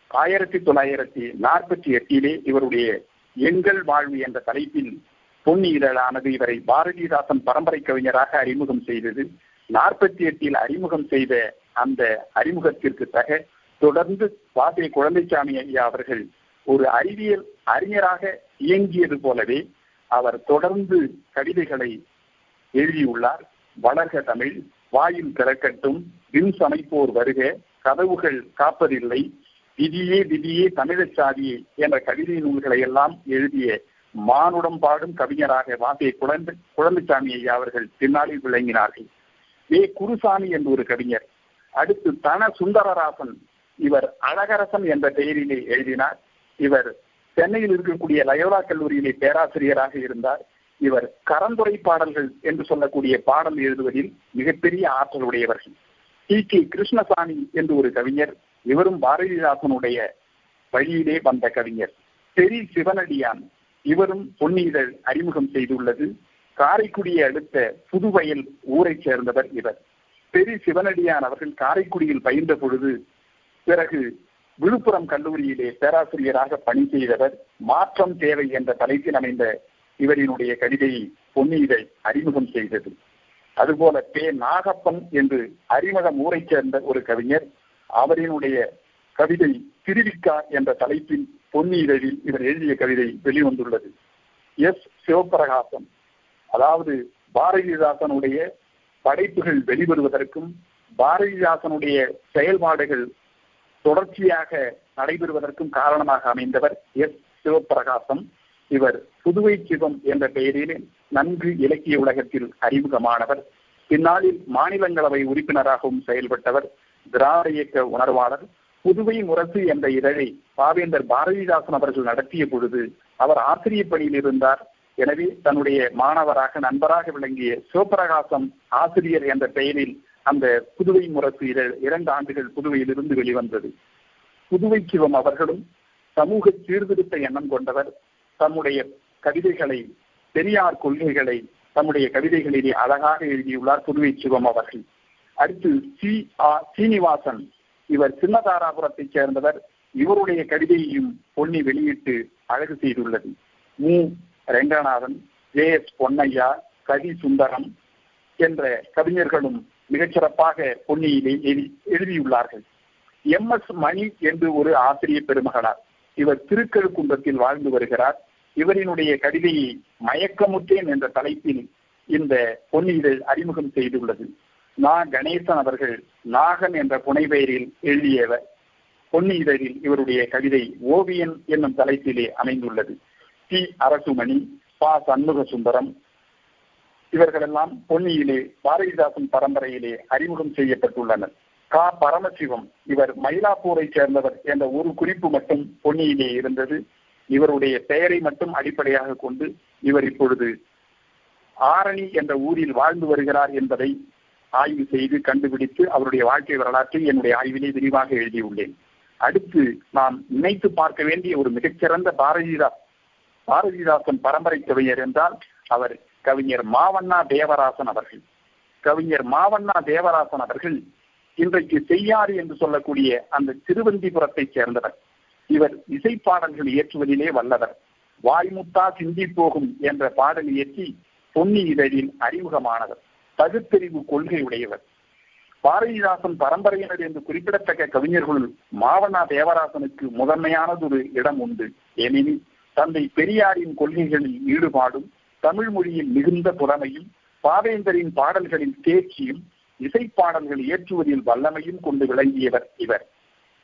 ஆயிரத்தி தொள்ளாயிரத்தி நாற்பத்தி எட்டிலே இவருடைய எங்கள் வாழ்வு என்ற தலைப்பில் பொன்னி இதழானது இவரை பாரதிதாசன் பரம்பரை கவிஞராக அறிமுகம் செய்தது. நாற்பத்தி எட்டில் அறிமுகம் செய்த அந்த அறிமுகத்திற்கு தக தொடர்ந்து வாசை குழந்தைசாமி ஐயா அவர்கள் ஒரு அறிவியல் அறிஞராக இயங்கியது போலவே அவர் தொடர்ந்து கவிதைகளை எழுதியுள்ளார். வளர்க தமிழ் வாயில் திறக்கட்டும் வின் சமைப்போர் வருக கதவுகள் காப்பதில்லை விதியே விதியே தமிழச் சாதியே என்ற கவிதை நூல்களை எல்லாம் எழுதிய மானுடம் பாடும் கவிஞராக வாசிய குழந்தை குழந்தைசாமி ஐயா அவர்கள் பின்னாளில் விளங்கினார்கள். வே குருசாமி என்று ஒரு கவிஞர் அடுத்து தன சுந்தரராசன் இவர் அழகரசன் என்ற பெயரிலே எழுதினார். இவர் சென்னையில் இருக்கக்கூடிய லயோலா கல்லூரியிலே பேராசிரியராக இருந்தார். இவர் கரந்துரை பாடல்கள் என்று சொல்லக்கூடிய பாடல் எழுதுவதில் மிகப்பெரிய ஆற்றல் உடையவர்கள். டி. கே. கிருஷ்ணசாமி என்று ஒரு கவிஞர் இவரும் பாரதிதாசனுடைய வழியிலே வந்த கவிஞர். பெரி சிவனடியான் இவரும் பொன்னிதழ் அறிமுகம் செய்துள்ளது. காரைக்குடியை அடுத்த புதுவயல் ஊரைச் சேர்ந்தவர் இவர். பெரி சிவனடியான் அவர்கள் காரைக்குடியில் பயின்ற பொழுது பிறகு விழுப்புரம் கல்லூரியிலே பேராசிரியராக பணி செய்தவர் மாற்றம் தேவை என்ற தலைப்பில் அமைந்த இவரினுடைய கவிதையை பொன்னியிடை அறிமுகம் செய்தது. அதுபோல பே நாகப்பன் என்று அறிமுகம் ஊரைச் சேர்ந்த ஒரு கவிஞர் அவரினுடைய கவிதை திருவிக்கா என்ற தலைப்பில் பொன்னி இவர் எழுதிய கவிதை வெளிவந்துள்ளது. எஸ். சிவபிரகாசம் அதாவது பாரதிதாசனுடைய படைப்புகள் வெளிவருவதற்கும் பாரதிதாசனுடைய செயல்பாடுகள் தொடர்ச்சியாக நடைபெறுவதற்கும் காரணமாக அமைந்தவர் எஸ். சிவபிரகாசம் இவர் புதுவை சிவம் என்ற பெயரில் நன்கு இலக்கிய உலகத்தில் அறிமுகமானவர். பின்னாளில் மாநிலங்களவை உறுப்பினராகவும் செயல்பட்டவர் திராவிட இயக்க உணர்வாளர். புதுவை முரசு என்ற இதழை பாவேந்தர் பாரதிதாசன் அவர்கள் நடத்திய பொழுது அவர் ஆசிரியர் பணியில் இருந்தார். எனவே தன்னுடைய மாணவராக நண்பராக விளங்கிய சிவபிரகாசம் ஆசிரியர் என்ற பெயரில் அந்த புதுவை முரசு இரண்டு ஆண்டுகள் புதுவையிலிருந்து வெளிவந்தது. புதுவை சிவம் அவர்களும் சமூக சீர்திருத்த எண்ணம் கொண்டவர். தம்முடைய கவிதைகளை பெரியார் கொள்கைகளை தம்முடைய கவிதைகளிலே அழகாக எழுதியுள்ளார் புதுவை சிவம் அவர்கள். அடுத்து சி. ஆர் சீனிவாசன். இவர் சின்னதாராபுரத்தைச் சேர்ந்தவர். இவருடைய கவிதையையும் பொன்னி வெளியிட்டு அழகு செய்துள்ளது. மு. ரெங்கநாதன் ஜே. எஸ். பொன்னையா கவி சுந்தரம் என்ற கவிஞர்களும் மிகச்சிறப்பாக பொன்னியிலே எழுதி எழுதியுள்ளார்கள். எம் எஸ் மணி என்று ஒரு ஆசிரியர் பெருமகனார். இவர் திருக்கழுக்குன்றத்தில் வாழ்ந்து வருகிறார். இவரினுடைய கவிதையை மயக்கமுற்றேன் என்ற தலைப்பில் இந்த பொன்னியிதழ் அறிமுகம் செய்துள்ளது. நா. கணேசன் அவர்கள் நாகன் என்ற புனைபெயரில் எழுதியவர். பொன்னி இதழில் இவருடைய கவிதை ஓவியன் என்னும் தலைப்பிலே அமைந்துள்ளது. டி. அரசுமணி பா. சண்முக சுந்தரம் இவர்களெல்லாம் பொன்னியிலே பாரதிதாசன் பரம்பரையிலே அறிமுகம் செய்யப்பட்டுள்ளனர். கா. பரமசிவம் இவர் மயிலாப்பூரை சேர்ந்தவர் என்ற ஒரு குறிப்பு மட்டும் பொன்னியிலே இருந்தது. இவருடைய பெயரை மட்டும் அடிப்படையாக கொண்டு இவர் இப்பொழுது ஆரணி என்ற ஊரில் வாழ்ந்து வருகிறார் என்பதை ஆய்வு செய்து கண்டுபிடித்து அவருடைய வாழ்க்கை வரலாற்றை என்னுடைய ஆய்விலே விரிவாக எழுதியுள்ளேன். அடுத்து நாம் நினைத்து பார்க்க வேண்டிய ஒரு மிகச்சிறந்த பாரதிதாஸ் பாரதிதாசன் பரம்பரை கவிஞர் என்றால் அவர் கவிஞர் மாவண்ணா தேவராசன் அவர்கள். கவிஞர் மாவண்ணா தேவராசன் அவர்கள் இன்றைக்கு செய்யாறு என்று சொல்லக்கூடிய அந்த திருவந்திபுரத்தை சேர்ந்தவர். இவர் இசைப்பாடல்கள் இயற்றுவதிலே வல்லவர். வாய்முத்தா சிந்தி போகும் என்ற பாடல் இயற்றி பொன்னி இதழில் அறிமுகமானவர். பகுத்தறிவு கொள்கை உடையவர். பாரதிதாசன் பரம்பரையினர் என்று குறிப்பிடத்தக்க கவிஞர்களுள் மாவண்ணா தேவராசனுக்கு முதன்மையானதொரு இடம் உண்டு. ஏனெனில் தந்தை பெரியாரின் கொள்கைகளில் ஈடுபாடும் தமிழ் மொழியில் மிகுந்த புலமையும் பாவேந்தரின் பாடல்களில் தேர்ச்சியும் இசைப்பாடல்கள் இயற்றுவதில் வல்லமையும் கொண்டு விளங்கியவர் இவர்.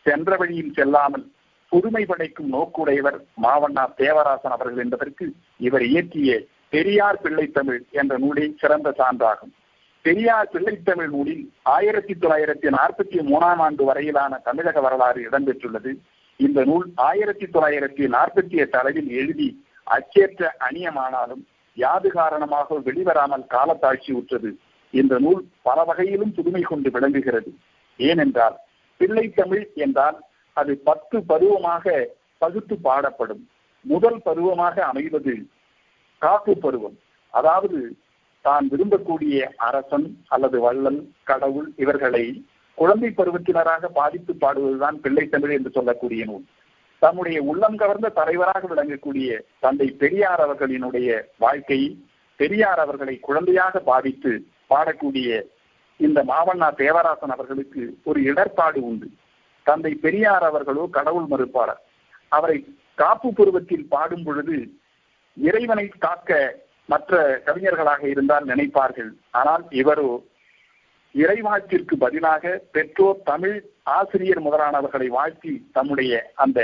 சென்ற வழியில் செல்லாமல் புதுமை படைக்கும் நோக்குடையவர் மாவண்ணா தேவராசன் அவர்கள் என்பதற்கு இவர் இயற்றிய பெரியார் பிள்ளைத்தமிழ் என்ற நூலே சிறந்த சான்றாகும். பெரியார் பிள்ளைத்தமிழ் நூலில் ஆயிரத்தி தொள்ளாயிரத்தி நாற்பத்தி மூணாம் ஆண்டு வரையிலான தமிழக வரலாறு இடம்பெற்றுள்ளது. இந்த நூல் ஆயிரத்தி தொள்ளாயிரத்தி நாற்பத்தி எட்டு அளவில் எழுதி அச்சேற்ற அணியமானாலும் யாது காரணமாக வெளிவராமல் காலத்தாழ்ச்சி உற்றது இந்த நூல் பல வகையிலும் புதுமை கொண்டு விளங்குகிறது. ஏனென்றால் பிள்ளைத்தமிழ் என்றால் அது பத்து பருவமாக பகுத்து பாடப்படும். முதல் பருவமாக அமைவது காப்பு பருவம். அதாவது தான் விரும்பக்கூடிய அரசன் அல்லது வள்ளல் கடவுள் இவர்களை குழந்தை பருவத்தினராக பாதித்து பாடுவதுதான் பிள்ளைத்தமிழ் என்று சொல்லக்கூடிய நூல். தம்முடைய உள்ளம் கவர்ந்த தலைவராக விளங்கக்கூடிய தந்தை பெரியார் அவர்களினுடைய வாழ்க்கை பெரியார் அவர்களை குழந்தையாக பாவித்து பாடக்கூடிய இந்த மாவண்ணா தேவராசன் அவர்களுக்கு ஒரு இடர்பாடு உண்டு. தந்தை பெரியார் அவர்களோ கடவுள் மறுப்பாளர் அவரை காப்பு பருவத்தில் பாடும் பொழுது இறைவனை காக்க மற்ற கவிஞர்களாக இருந்தால் நினைப்பார்கள். ஆனால் இவரோ இறைவாழ்த்திற்கு பதிலாக பெற்றோர் தமிழ் ஆசிரியர் முதலானவர்களை வாழ்த்தி தம்முடைய அந்த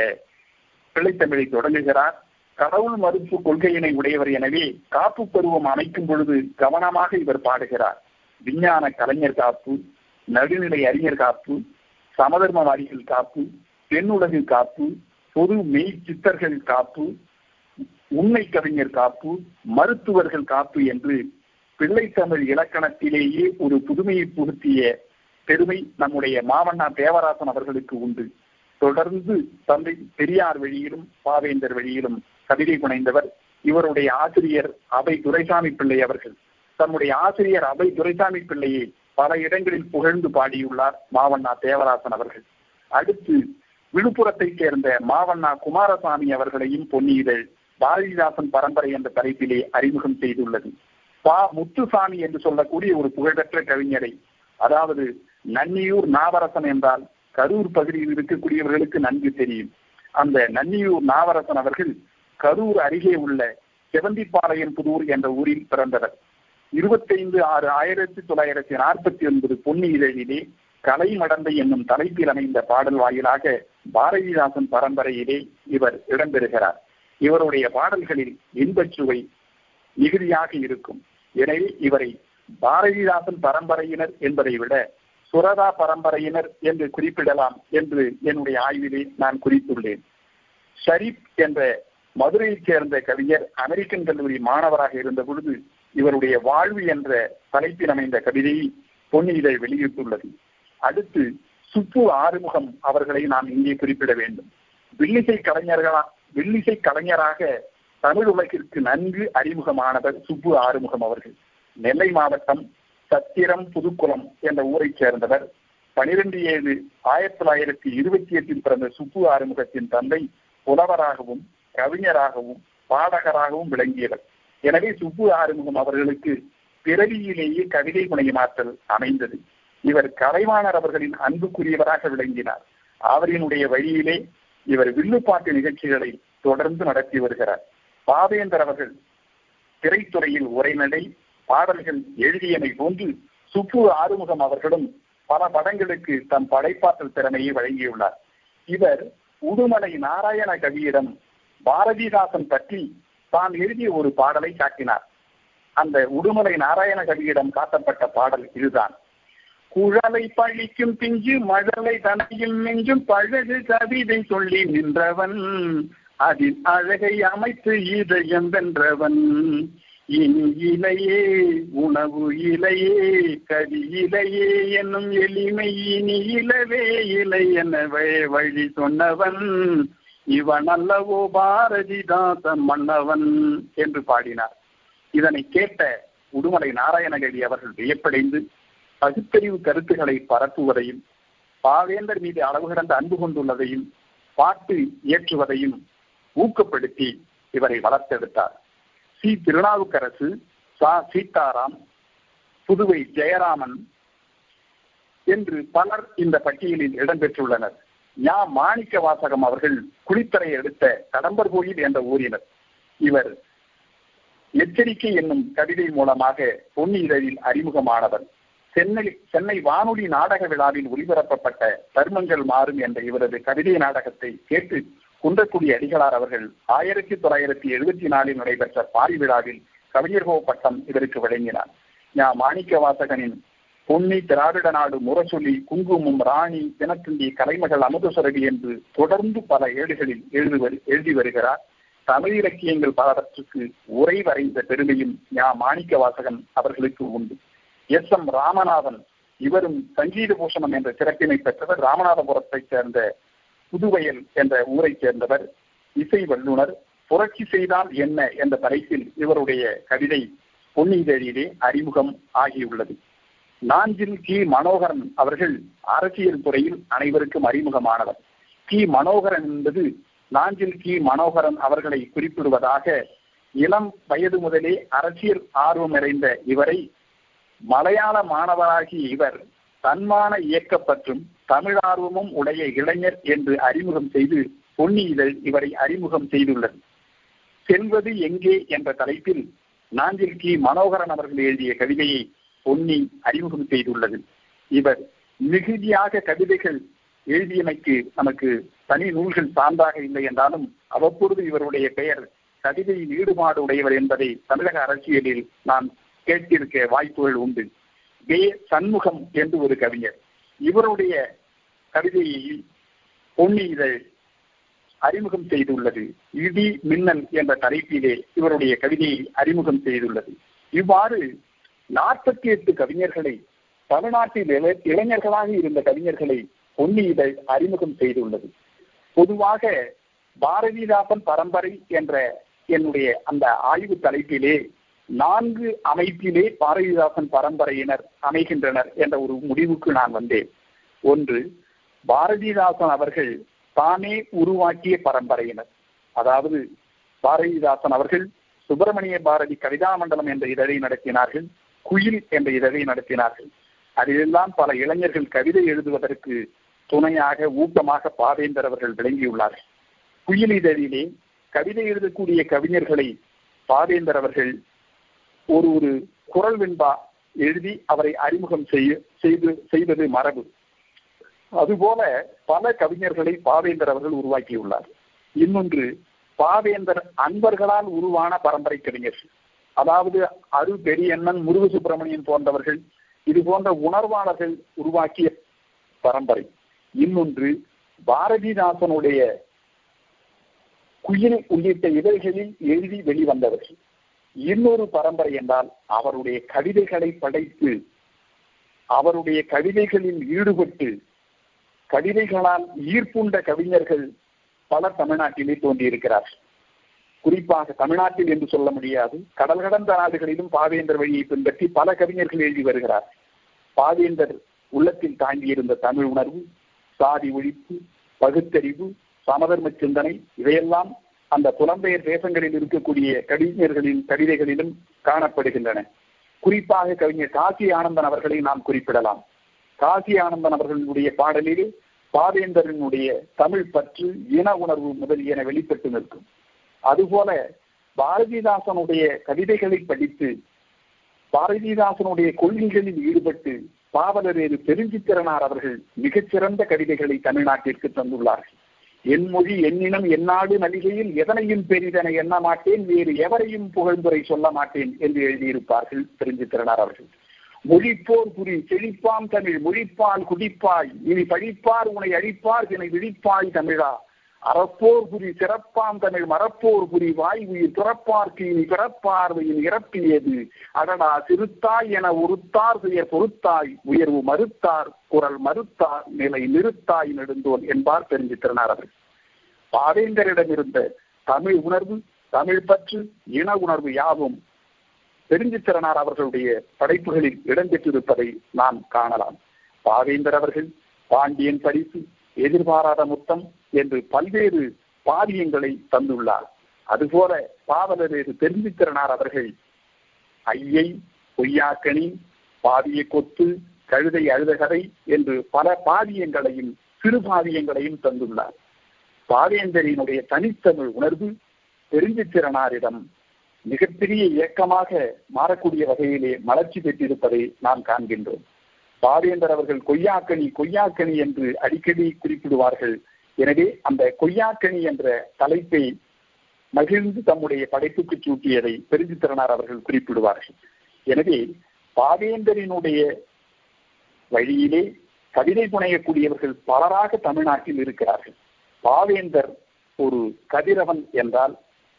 பிள்ளைத்தமிழை தொடங்குகிறார். கடவுள் மறுப்பு கொள்கையினை உடையவர் எனவே காப்பு பருவம் அமைக்கும் பொழுது கவனமாக இவர் பாடுகிறார். விஞ்ஞான கலைஞர் காப்பு நடுநிலை அறிஞர் காப்பு சமதர்மவாதிகள் காப்பு பெண்ணுலகு காப்பு பொது மெய் சித்தர்கள் காப்பு உண்மை கவிஞர் காப்பு மருத்துவர்கள் காப்பு என்று பிள்ளைத்தமிழ் இலக்கணத்திலேயே ஒரு புதுமையை புகுத்திய பெருமை நம்முடைய மாவண்ணா தேவராசன் அவர்களுக்கு உண்டு. தொடர்ந்து தந்தை பெரியார் வழியிலும் பாவேந்தர் வழியிலும் கவிதை புனைந்தவர் இவருடைய ஆசிரியர் அவை துரைசாமி பிள்ளை அவர்கள். தன்னுடைய ஆசிரியர் அவை துரைசாமி பிள்ளையை பல இடங்களில் புகழ்ந்து பாடியுள்ளார் மாவண்ணா தேவராசன் அவர்கள். அடுத்து விழுப்புரத்தைச் சேர்ந்த மாவண்ணா குமாரசாமி அவர்களையும் பொன்னியிதழ் பாரதிதாசன் பரம்பரை என்ற தலைப்பிலே அறிமுகம் செய்துள்ளது. பா. முத்துசாமி என்று சொல்லக்கூடிய ஒரு புகழ்பெற்ற கவிஞரை அதாவது நன்னியூர் நாவரசன் என்றால் கரூர் பகுதியில் இருக்கக்கூடியவர்களுக்கு நன்கு தெரியும். அந்த நன்னியூர் நாவரசன் அவர்கள் கரூர் அருகே உள்ள செவந்திப்பாளையம் புதூர் என்ற ஊரில் பிறந்தவர். இருபத்தைந்து ஆறு ஆயிரத்தி தொள்ளாயிரத்தி நாற்பத்தி ஒன்பது பொன்னி இதழிலே கலை மடந்தை என்னும் தலைப்பில் அமைந்த பாடல் வாயிலாக பாரதிதாசன் பரம்பரையிலே இவர் இடம்பெறுகிறார். இவருடைய பாடல்களில் இன்பச்சுவை மிகுதியாக இருக்கும். எனவே இவரை பாரதிதாசன் பரம்பரையினர் என்பதை விட சுரதா பரம்பரையினர் என்று குறிப்பிடலாம் என்று என்னுடைய ஆய்விலே நான் குறித்துள்ளேன். ஷரீப் என்ற மதுரையைச் சேர்ந்த கவிஞர் அமெரிக்கன் கல்லூரி மாணவராக இருந்த பொழுது இவருடைய வாழ்வு என்ற தலைப்பில் அமைந்த கவிதையை பொன்னியிலே வெளியிட்டுள்ளது. அடுத்து சுப்பு ஆறுமுகம் அவர்களை நாம் இங்கே குறிப்பிட வேண்டும். வில்லிசை கலைஞர்களா வில்லிசை கலைஞராக தமிழ் உலகிற்கு நன்கு அறிமுகமானவர் சுப்பு ஆறுமுகம் அவர்கள். நெல்லை மாவட்டம் சத்திரம் புதுக்குளம் என்ற ஊரைச் சேர்ந்தவர். பனிரெண்டு ஏழு ஆயிரத்தி தொள்ளாயிரத்தி இருபத்தி எட்டில் பிறந்த சுப்பு ஆறுமுகத்தின் தந்தை புலவராகவும் கவிஞராகவும் பாடகராகவும் விளங்கியவர். எனவே சுப்பு ஆறுமுகம் அவர்களுக்கு பிறவியிலேயே கவிதை புனையமாற்றல் அமைந்தது. இவர் கலைவாணர் அவர்களின் அன்புக்குரியவராக விளங்கினார். அவரினுடைய வழியிலே இவர் வில்லுப்பாட்டு நிகழ்ச்சிகளை தொடர்ந்து நடத்தி வருகிறார். பாவேந்தர் அவர்கள் திரைத்துறையில் உரைநடை பாடல்கள் எழுதியமை போன்று சுப்பு ஆறுமுகம் அவர்களும் பல படங்களுக்கு தம் படைப்பாற்றல் திறமையை வழங்கியுள்ளார். இவர் உடுமலை நாராயண கவியிடம் பாரதிதாசன் பற்றி தான் எழுதிய ஒரு பாடலை காட்டினார். அந்த உடுமலை நாராயண கவியிடம் காட்டப்பட்ட பாடல் இதுதான். குழலை பழிக்கும் பிஞ்சு மழலை தனையும் நெஞ்சும் பழகு கவிதை சொல்லி நின்றவன். அதில் அழகை அமைத்து இதயம் வென்றவன். இனி இலையே உணவு இலையே கதி இலையே என்னும் எளிமை இனி இலவே இலை எனவே வழி சொன்னவன். இவன் அல்லவோ பாரதிதாசன் மன்னவன் என்று பாடினார். இதனை கேட்ட உடுமலை நாராயணகடி அவர்கள் வியப்படைந்து பகுத்தறிவு கருத்துக்களை பரப்புவதையும் பாவேந்தர் மீது அளவு கடந்த அன்பு கொண்டுள்ளதையும் பாட்டு இயற்றுவதையும் ஊக்கப்படுத்தி இவரை வளர்த்தெடுத்தார். சி. திருநாவுக்கரசு சா. சீதாராம் புதுவை ஜெயராமன் என்று பலர் இந்த பட்டியலில் இடம்பெற்றுள்ளனர். ஞா. மாணிக்க வாசகம் அவர்கள் குளித்தரை எடுத்த கடம்பர் கோயில் என்ற ஊரினர். இவர் எச்சரிக்கை என்னும் கவிதை மூலமாக பொன்னி அறிமுகமானவர். சென்னை சென்னை வானொலி நாடக விழாவில் ஒளிபரப்பப்பட்ட தர்மங்கள் மாறும் என்ற இவரது கவிதை நாடகத்தை கேட்டு குன்றக்குடி அடிகளார் அவர்கள் ஆயிரத்தி தொள்ளாயிரத்தி எழுபத்தி நாலில் நடைபெற்ற பாரி விழாவில் கவிஞர்கோ பட்டம் இவருக்கு வழங்கினார் ஞா மாணிக்க வாசகனின் பொன்னி திராவிட நாடு முரசொலி குங்குமம் ராணி தினத்தந்தி கலைமகள் அமுதசுரவி என்று தொடர்ந்து பல ஏடுகளில் எழுதி எழுதி வருகிறார். தமிழ் இலக்கியங்கள் பலவற்றுக்கு உரை வரைந்த பெருமையும் ஞா மாணிக்க வாசகன் அவர்களுக்கு உண்டு. எஸ். எம். ராமநாதன் இவரும் சங்கீத பூஷணம் என்ற சிறப்பினை பெற்றவர். ராமநாதபுரத்தைச் சேர்ந்த புதுவயல் என்ற ஊரைச் சேர்ந்தவர் இசை வல்லுனர் புரட்சி செய்தால் என்ன என்ற தலைப்பில் இவருடைய கவிதை பொன்னிதழிலே அறிமுகம் ஆகியுள்ளது. நாஞ்சில் கி. மனோகரன் அவர்கள் அரசியல் துறையில் அனைவருக்கும் அறிமுகமானவர். கி. மனோகரன் என்பது நாஞ்சில் கி. மனோகரன் அவர்களை குறிப்பிடுவதாக இளம் வயது முதலே அரசியல் ஆர்வம் நிறைந்த இவரை மலையாள மாணவராகிய இவர் தன்மான இயக்கப்பற்றும் தமிழார்வமும் உடைய இளைஞர் என்று அறிமுகம் செய்து பொன்னி இதழ் இவரை அறிமுகம் செய்துள்ளது. செல்வது எங்கே என்ற தலைப்பில் நாஞ்சில் கி. மனோகரன் அவர்கள் எழுதிய கவிதையை பொன்னி அறிமுகம் செய்துள்ளது. இவர் மிகுதியாக கவிதைகள் எழுதியமைக்கு நமக்கு தனி நூல்கள் சார்ந்தாக இல்லை என்றாலும் அவ்வப்பொழுது இவருடைய பெயர் கவிதையில் ஈடுபாடு உடையவர் என்பதை தமிழக அரசியலில் நாம் கேட்டிருக்க வாய்ப்புகள் உண்டு. வே சண்முகம் என்று ஒரு கவிஞர். இவருடைய கவிதையை பொன்னி இதழ் அறிமுகம் செய்துள்ளது. இடி மின்னல் என்ற தலைப்பிலே இவருடைய கவிதையை அறிமுகம் செய்துள்ளது. இவ்வாறு நாற்பத்தி எட்டு கவிஞர்களை தமிழ்நாட்டில் இளைஞர்களாக இருந்த கவிஞர்களை பொன்னி இதழ் அறிமுகம் செய்துள்ளது. பொதுவாக பாரதிதாசன் பரம்பரை என்ற என்னுடைய அந்த ஆய்வு தலைப்பிலே நான்கு அமைப்பிலே பாரதிதாசன் பரம்பரையினர் அமைகின்றனர் என்ற ஒரு முடிவுக்கு நான் வந்தேன். ஒன்று பாரதிதாசன் அவர்கள் தானே உருவாக்கிய பரம்பரையினர். அதாவது பாரதிதாசன் அவர்கள் சுப்பிரமணிய பாரதி கவிதா மண்டலம் என்ற இதழை நடத்தினார்கள் குயில் என்ற இதழை நடத்தினார்கள். அதிலெல்லாம் பல இளைஞர்கள் கவிதை எழுதுவதற்கு துணையாக ஊக்கமாக பாவேந்தர் அவர்கள் விளங்கியுள்ளார்கள். குயில் இதழிலே கவிதை எழுதக்கூடிய கவிஞர்களை பாவேந்தர் அவர்கள் ஒரு ஒரு குரல் வெண்பா எழுதி அவரை அறிமுகம் செய்ய செய்து செய்வது மரபு. அதுபோல பல கவிஞர்களை பாவேந்தர் அவர்கள் உருவாக்கியுள்ளார். இன்னொன்று பாவேந்தர் அன்பர்களால் உருவான பரம்பரை கவிஞர்கள் அதாவது அரு பெரியண்ணன் முருக சுப்பிரமணியன் போன்றவர்கள் இது போன்ற உணர்வாளர்கள் உருவாக்கிய பரம்பரை. இன்னொன்று பாரதிதாசனுடைய குயில் உள்ளிட்ட இதழ்களில் எழுதி வெளிவந்தவர்கள். இன்னொரு பரம்பரை என்றால் அவருடைய கவிதைகளை படைத்து அவருடைய கவிதைகளில் ஈடுபட்டு கவிதைகளால் ஈர்ப்புண்ட கவிஞர்கள் பலர் தமிழ்நாட்டிலே தோன்றியிருக்கிறார்கள். குறிப்பாக தமிழ்நாட்டில் என்று சொல்ல முடியாது கடல் கடந்த நாடுகளிலும் பாவேந்தர் வழியை பின்பற்றி பல கவிஞர்கள் எழுதி வருகிறார். பாவேந்தர் உள்ளத்தில் தாங்கியிருந்த தமிழ் உணர்வு சாதி ஒழிப்பு பகுத்தறிவு சமதர்ம சிந்தனை இவையெல்லாம் அந்த புலம்பெயர் தேசங்களில் இருக்கக்கூடிய கவிஞர்களின் கவிதைகளிலும் காணப்படுகின்றன. குறிப்பாக கவிஞர் காசி ஆனந்தன் அவர்களை நாம் குறிப்பிடலாம். காசி ஆனந்தன் அவர்களுடைய பாடலில் பாவேந்தரனுடைய தமிழ் பற்று இன உணர்வு முதலியன வெளிப்பட்டு நிற்கும். அதுபோல பாரதிதாசனுடைய கவிதைகளை படித்து பாரதிதாசனுடைய கொள்கைகளில் ஈடுபட்டு பாவலரேறு பெருஞ்சித்திரனார் அவர்கள் மிகச்சிறந்த கவிதைகளை தமிழ்நாட்டிற்கு தந்துள்ளார்கள். என் மொழி என்னினம் என்னாடு நடிகையில் எதனையும் பெரிதென எண்ண மாட்டேன் வேறு எவரையும் புகழ்ந்துரை சொல்ல மாட்டேன் என்று எழுதியிருப்பார்கள் பெருஞ்சித்திரனார் அவர்கள். மொழிப்போர் குறி செழிப்பாம் தமிழ் மொழிப்பால் குடிப்பாய் இனி பழிப்பார் உனை அழிப்பார் இனை விழிப்பாய் தமிழா. அறப்போர் புரி சிறப்பாம் தமிழ் மறப்போர் புரி வாய் உயிர் துறப்பார்க்கு இனி பிறப்பார்வையின் இறப்பியது அடடா சிறுத்தாய் என உறுத்தார் துயர் பொறுத்தாய் உயர்வு மறுத்தார் குரல் மறுத்தார் நிலை நிறுத்தாய் நெடுந்தோல் என்பார் தெரிஞ்சித்திறனார் அவர்கள் பாவேந்தரிடம் இருந்த தமிழ் உணர்வு தமிழ் பற்று இன உணர்வு யாவும் தெரிஞ்சித்திறனார் அவர்களுடைய படைப்புகளில் இடம்பெற்றிருப்பதை நாம் காணலாம். பாவேந்தர் அவர்கள் பாண்டியன் பரிசு எதிர்பாராத முத்தம் என்று பல்வேறு பாதியங்களை தந்துள்ளார். அதுபோல பாவலரேறு தெரிஞ்சித்திறனார் அவர்கள். ஐயை பொய்யாக்கணி பாதிய கொத்து கழுதை அழுதகதை என்று பல பாதியங்களையும் சிறு பாவியங்களையும் தந்துள்ளார். பாவேந்தரினுடைய தனித்தமிழ் உணர்வு தெரிஞ்சுத்திறனாரிடம் மிகப்பெரிய இயக்கமாக மாறக்கூடிய வகையிலே மலர்ச்சி பெற்றிருப்பதை நாம் காண்கின்றோம். பாவேந்தர் அவர்கள் கொய்யாக்கனி கொய்யாக்கனி என்று அடிக்கடி குறிப்பிடுவார்கள். எனவே அந்த கொய்யாக்கனி என்ற தலைப்பை மகிழ்ந்து தம்முடைய படைப்புக்கு சூட்டியதை பெருஞ்சித்திறனார் அவர்கள் குறிப்பிடுவார்கள். எனவே பாவேந்தரினுடைய வழியிலே கவிதை புனையக்கூடியவர்கள் பலராக தமிழ்நாட்டில் இருக்கிறார்கள். பாவேந்தர் ஒரு கதிரவன் என்றால்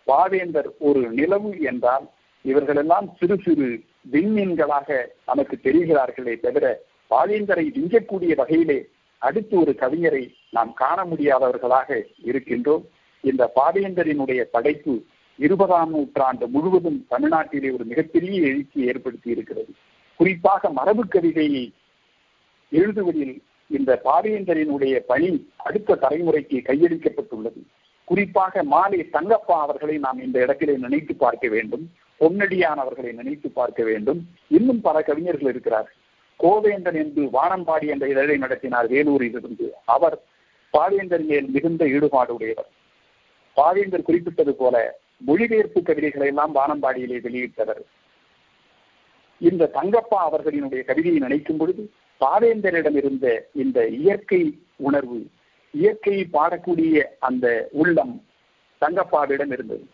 பாவேந்தர் ஒரு நிலவு என்றால் இவர்களெல்லாம் சிறு சிறு விண்மீன்களாக நமக்கு தெரிகிறார்களே தவிர பாவேந்தரை விஞ்சக்கூடிய வகையிலே அடுத்து ஒரு கவிஞரை நாம் காண முடியாதவர்களாக இருக்கின்றோம். இந்த பாவேந்தரினுடைய படைப்பு இருபதாம் நூற்றாண்டு முழுவதும் தமிழ்நாட்டிலே ஒரு மிகப்பெரிய எழுச்சியை ஏற்படுத்தி இருக்கிறது. குறிப்பாக மரபு கவிதையை எழுதுவதில் இந்த பாவேந்தரினுடைய பணி அடுத்த தலைமுறைக்கு கையளிக்கப்பட்டுள்ளது. குறிப்பாக மாலை தங்கப்பா அவர்களை நாம் இந்த இடத்திலே நினைத்து பார்க்க வேண்டும். பொன்னடியான் அவர்களை நினைத்து பார்க்க வேண்டும். இன்னும் பல கவிஞர்கள் இருக்கிறார்கள். கோவேந்தன் என்று வானம்பாடி என்ற இதழை நடத்தினார் வேலூரில் இருந்து. அவர் பாவேந்தர் மேல் மிகுந்த ஈடுபாடு உடையவர். பாவேந்தர் குறிப்பிட்டது போல மொழிபெயர்ப்பு கவிதைகளை எல்லாம் வானம்பாடியிலே வெளியிட்டவர். இந்த தங்கப்பா அவர்களினுடைய கவிதையை நினைக்கும் பொழுது பாவேந்தரிடம் இருந்த இந்த இயற்கை உணர்வு இயற்கையை பாடக்கூடிய அந்த உள்ளம் தங்கப்பாவிடம் இருந்தது.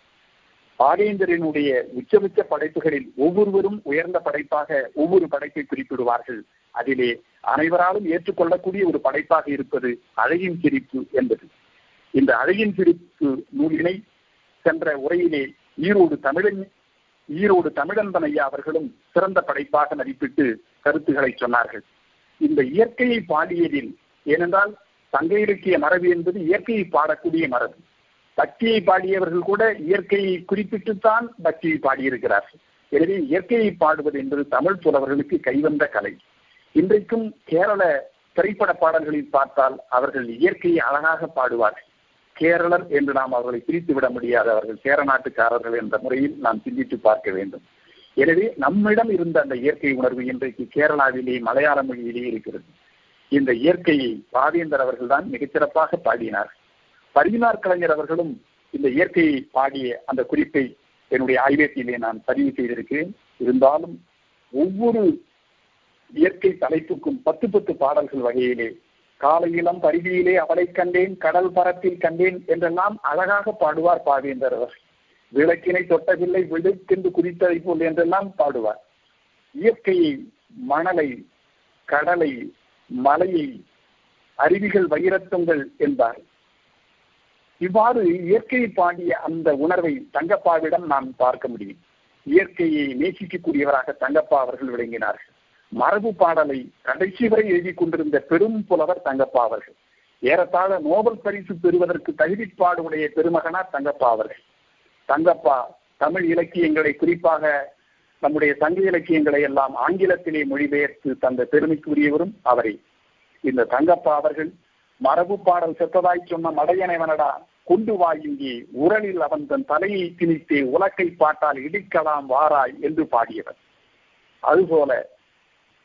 பாவேந்தரினுடைய உச்சபட்ச படைப்புகளில் ஒவ்வொருவரும் உயர்ந்த படைப்பாக ஒவ்வொரு படைப்பை குறிப்பிடுவார்கள். அதிலே அனைவராலும் ஏற்றுக்கொள்ளக்கூடிய ஒரு படைப்பாக இருப்பது அழகின் சிரிப்பு என்பது. இந்த அழகின் சிரிப்பு நூலினை சென்ற உரையிலே ஈரோடு தமிழன் ஈரோடு தமிழன் அவர்களும் சிறந்த படைப்பாக மதிப்பிட்டு கருத்துக்களை சொன்னார்கள். இந்த இயற்கையை பாடியதில் ஏனென்றால் சங்க இலக்கிய மரபு என்பது இயற்கையை பாடக்கூடிய மரபு. பக்தியை பாடியவர்கள் கூட இயற்கையை குறிப்பிட்டுத்தான் பக்தியை பாடியிருக்கிறார்கள். எனவே இயற்கையை பாடுவது என்பது தமிழ் புலவர்களுக்கு கைவந்த கலை. இன்றைக்கும் கேரள திரைப்பட பாடல்களில் பார்த்தால் அவர்கள் இயற்கையை அழகாக பாடுவார்கள். கேரளர் என்று நாம் அவர்களை பிரித்து விட முடியாது. அவர்கள் சேர நாட்டுக்காரர்கள் என்ற முறையில் நாம் சிந்தித்து பார்க்க வேண்டும். எனவே நம்மிடம் இருந்த அந்த இயற்கை உணர்வு இன்றைக்கு கேரளாவிலே மலையாள மொழியிலே இருக்கிறது. இந்த இயற்கையை பாவேந்தர் அவர்கள் தான் மிகச்சிறப்பாக பாடினார் பரிதினார் கலைஞர் அவர்களும் இந்த இயற்கையை பாடிய அந்த குறிப்பை என்னுடைய ஆய்வேட்டியிலே நான் பதிவு செய்திருக்கிறேன். இருந்தாலும் ஒவ்வொரு இயற்கை தலைப்புக்கும் பத்து பத்து பாடல்கள் வகையிலே காலையிலம் பருவியிலே அவளை கண்டேன் கடல் பரப்பில் கண்டேன் என்றெல்லாம் அழகாக பாடுவார் பாவேந்தர் அவர் விளக்கினை தொட்டவில்லை விழுக்கென்று குறித்ததை போல் என்றெல்லாம் பாடுவார். இயற்கையை மணலை கடலை மலையை அருவிகள் வைரத்தங்கள் என்பார் இவ்வாறு இயற்கையை பாடிய அந்த உணர்வை தங்கப்பாவிடம் நாம் பார்க்க முடியும். இயற்கையை நேசிக்கக்கூடியவராக தங்கப்பா அவர்கள் விளங்கினார்கள். மரபு பாடலை கடைசி வரை எழுதி கொண்டிருந்த பெரும் புலவர் தங்கப்பா அவர்கள். ஏறத்தாழ நோபல் பரிசு பெறுவதற்கு தகுதிப்பாடுடைய பெருமகனார் தங்கப்பா அவர்கள். தங்கப்பா தமிழ் இலக்கியங்களை குறிப்பாக நம்முடைய சங்க இலக்கியங்களை எல்லாம் ஆங்கிலத்திலே மொழிபெயர்த்து தந்த பெருமைக்குரியவரும் அவரே. இந்த தங்கப்பா அவர்கள் மரபு பாடல் செத்ததாய் சொன்ன மடையனைவனடா கொண்டு வா இங்கே உரலில் அவன் தன் தலையை திணித்தே உலக்கை பாட்டால் இடிக்கலாம் வாராய் என்று பாடியவர். அதுபோல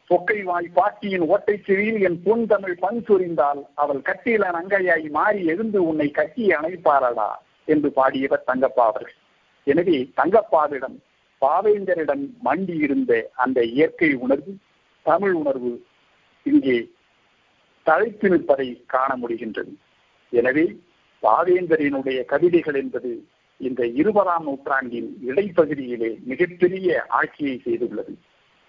சொக்கை வாய் பாட்டியின் ஓட்டை செவியில் என் பொன் தமிழ் பண் சொரிந்தால் அவள் கட்டியில நங்கையாய் மாறி எழுந்து உன்னை கட்டி அணைப்பாரடா என்று பாடியவர் தங்கப்பா அவர்கள். எனவே தங்கப்பாவிடம் பாவேந்தரிடம் மண்டி இருந்த அந்த இயற்கை உணர்வு தமிழ் உணர்வு இங்கே தழைத்து நிற்பதை காண முடிகின்றது. எனவே பாவேந்தரினுடைய கவிதைகள் என்பது இந்த இருபதாம் நூற்றாண்டின் இடைப்பகுதியிலே மிகப்பெரிய ஆட்சியை செய்துள்ளது.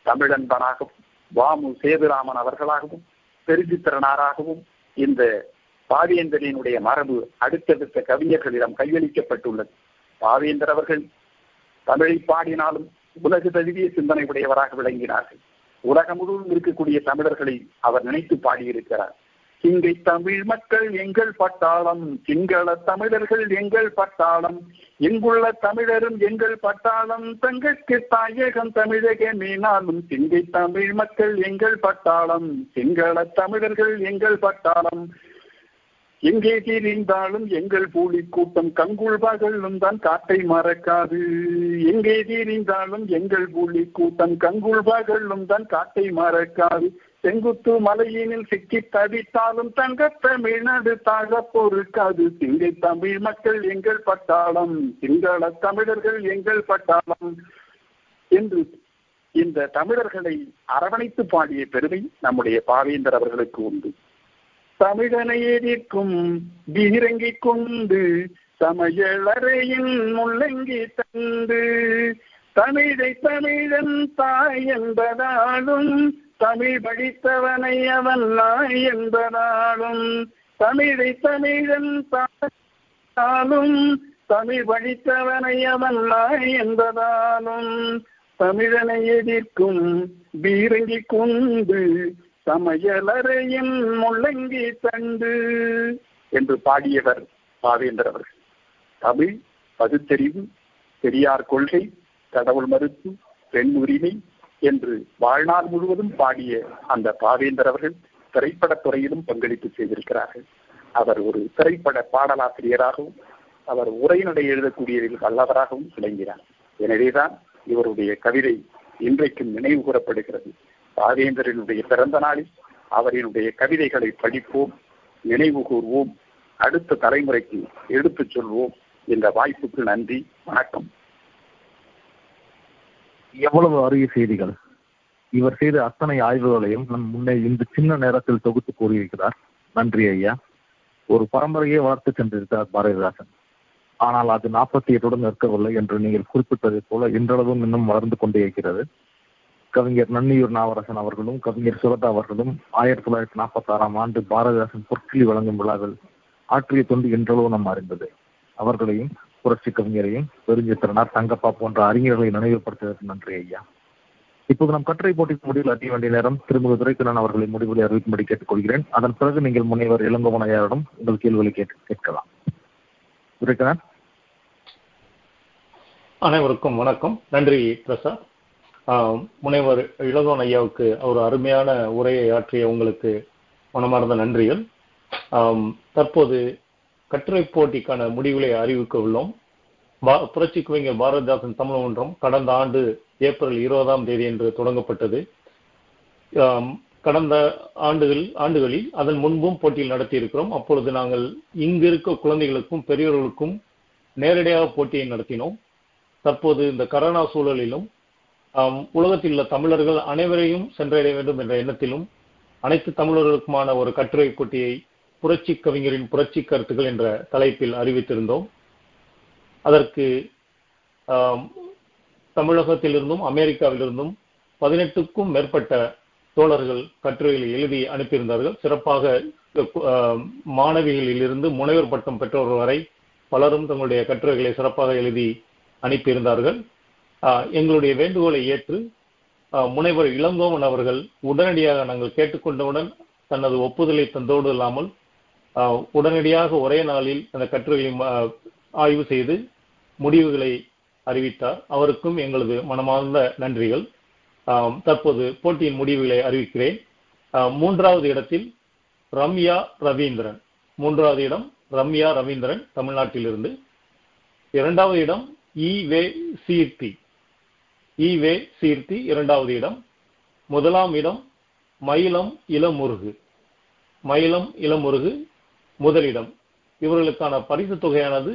தமிழன்பனாகவும் வாமு சேதுராமன் அவர்களாகவும் பெருஞ்சித்திரனாராகவும் இந்த பாவேந்தரினுடைய மரபு அடுத்தடுத்த கவிஞர்களிடம் கையளிக்கப்பட்டுள்ளது. பாவேந்தர் அவர்கள் தமிழை பாடினாலும் உலகு தழுவிய சிந்தனை உடையவராக விளங்கினார்கள். உலகம் முழுவதும் இருக்கக்கூடிய தமிழர்களை அவர் நினைத்து பாடியிருக்கிறார். சிங்கை தமிழ் மக்கள் எங்கள் பட்டாளம் சிங்கள தமிழர்கள் எங்கள் பட்டாளம் எங்குள்ள தமிழரும் எங்கள் பட்டாளம் தங்களுக்கு தாயகம் தமிழக மீனாலும் சிங்கை தமிழ் மக்கள் எங்கள் பட்டாளம் சிங்கள தமிழர்கள் எங்கள் பட்டாளம் எங்கே தீரிந்தாலும் எங்கள் பூலி கூட்டம் கங்குள் பகலும் தான் காட்டை மறக்காது. எங்கே தீரிந்தாலும் எங்கள் பூலி கூட்டம் கங்குள் பகலும் தான் காட்டை மறக்காது. செங்குத்து மலையினில் சிக்கி தவித்தாலும் தங்க தமிழ்நாடு தாக பொறுக்காது. சிங்கை தமிழ் மக்கள் எங்கள் பட்டாளம். சிங்கள தமிழர்கள் எங்கள் பட்டாளம். என்று இந்த தமிழர்களை அரவணைத்து பாடிய பெருமை நம்முடைய பாவேந்தர் அவர்களுக்கு உண்டு. தமிழனை எதிர்க்கும் பீரங்கிக் கொண்டு சமையலறையின் முள்ளங்கி தந்து தமிழை தமிழன் தாய் என்பதாலும் தமிழ் படித்தவனை அவன் நாய் என்பதாலும் தமிழை தமிழன் தாயும் தமிழ் படித்தவனை அவன் நாய் என்பதாலும் தமிழனை எதிர்க்கும் பீரங்கி கொண்டு சமையலறையின் முள்ளங்கி தண்டு என்று பாடியவர் பாவேந்தர் அவர்கள். தமிழ் பகுத்தறிவு பெரியார் கொள்கை கடவுள் மறுப்பு பெண் உரிமை என்று வாழ்நாள் முழுவதும் பாடிய அந்த பாவேந்தர் அவர்கள் திரைப்படத் துறையிலும் பங்களிப்பு செய்திருக்கிறார்கள். அவர் ஒரு திரைப்பட பாடலாசிரியராகவும் அவர் உரையினுடைய எழுதக்கூடியதில் வல்லவராகவும் விளங்கினார். எனவேதான் இவருடைய கவிதை இன்றைக்கும் நினைவு கூறப்படுகிறது ராஜேந்திரனுடைய பிறந்த நாளில் அவரினுடைய கவிதைகளை படிப்போம் நினைவு கூர்வோம் அடுத்த தலைமுறைக்கு எடுத்துச் சொல்வோம் இந்த வாய்ப்புக்கு நன்றி வணக்கம். எவ்வளவு அரிய செய்திகள். இவர் செய்த அத்தனை ஆய்வுகளையும் நம் முன்னே இந்த சின்ன நேரத்தில் தொகுத்து கூறியிருக்கிறார். நன்றி ஐயா. ஒரு பரம்பரையே வளர்த்து சென்றிருக்கிறார் பாரதிதாசன். ஆனால் அது நாற்பத்தி எட்டுடன் இருக்கவில்லை என்று நீங்கள் குறிப்பிட்டதை போல இன்றளவும் இன்னும் வளர்ந்து கொண்டே இருக்கிறது. கவிஞர் நன்னியூர் நாவரசன் அவர்களும் கவிஞர் சுரதா அவர்களும் ஆயிரத்தி தொள்ளாயிரத்தி நாற்பத்தி ஆறாம் ஆண்டு பாரதிதாசன் பொற்கிளி வழங்கும் விழாவில் ஆற்றிய தொண்டு என்றளவு நம் அறிந்தது. அவர்களையும் புரட்சி கவிஞரையும் பெருஞ்சித்திரனார் தங்கப்பா போன்ற அறிஞர்களை நினைவுபடுத்துவதற்கு நன்றி ஐயா. இப்போது நம் கட்டுரை போட்டிக்கு முடிவில் அறிய வேண்டிய நேரம் திருமுக துரைக்கண்ணன் அவர்களை முடிவுகளை அறிவிக்கும்படி கேட்டுக்கொள்கிறேன். அதன் பிறகு நீங்கள் முனைவர் இளங்கோவன் ஐயாரிடம் உங்கள் கேள்விகளை கேட்டு கேட்கலாம். துரைக்கண்ணன். அனைவருக்கும் வணக்கம். நன்றி பிரசாத். முனைவர் இளங்கோன் ஐயாவுக்கு ஒரு அருமையான உரையை ஆற்றிய உங்களுக்கு மனமார்ந்த நன்றிகள். தற்போது கட்டுரை போட்டிக்கான முடிவுகளை அறிவிக்க உள்ளோம். பா- புரட்சி கவிஞர் பாரதிதாசன் தமிழ் மன்றம் கடந்த ஆண்டு ஏப்ரல் இருபதாம் தேதி என்று தொடங்கப்பட்டது. கடந்த ஆண்டுகள் ஆண்டுகளில் அதன் முன்பும் போட்டியில் நடத்தி இருக்கிறோம் அப்பொழுது நாங்கள் இங்கு இருக்க குழந்தைகளுக்கும் பெரியவர்களுக்கும் நேரடியாக போட்டியை நடத்தினோம். தற்போது இந்த கரோனா சூழலிலும் உலகத்தில் உள்ள தமிழர்கள் அனைவரையும் சென்றடைய வேண்டும் என்ற எண்ணத்திலும் அனைத்து தமிழர்களுக்குமான ஒரு கட்டுரை போட்டியை புரட்சி கவிஞரின் புரட்சி கருத்துக்கள் என்ற தலைப்பில் அறிவித்திருந்தோம். அதற்கு தமிழகத்திலிருந்தும் அமெரிக்காவிலிருந்தும் பதினெட்டுக்கும் மேற்பட்ட தோழர்கள் கட்டுரைகளை எழுதி அனுப்பியிருந்தார்கள். சிறப்பாக மாணவிகளில் மாணவிகளிலிருந்து முனைவர் பட்டம் பெற்றவர்கள் வரை பலரும் தங்களுடைய கட்டுரைகளை சிறப்பாக எழுதி அனுப்பியிருந்தார்கள். எங்களுடைய வேண்டுகோளை ஏற்று முனைவர் இளங்கோவன் அவர்கள் உடனடியாக நாங்கள் கேட்டுக்கொண்டவுடன் தனது ஒப்புதலை தந்தோடு இல்லாமல் உடனடியாக ஒரே நாளில் அந்த கட்டுரையை ஆய்வு செய்து முடிவுகளை அறிவித்தார். அவருக்கும் எங்களது மனமார்ந்த நன்றிகள். தற்போது போட்டியின் முடிவுகளை அறிவிக்கிறேன். மூன்றாவது இடத்தில் ரம்யா ரவீந்திரன். மூன்றாவது இடம் ரம்யா ரவீந்திரன் தமிழ்நாட்டிலிருந்து. இரண்டாவது இடம் இ வே சீர்த்தி. இ வே சீர்த்தி இரண்டாவது இடம். முதலாம் இடம் மயிலம் இளமுருகு. மயிலம் இளமுருகு முதலிடம். இவர்களுக்கான பரிசு தொகையானது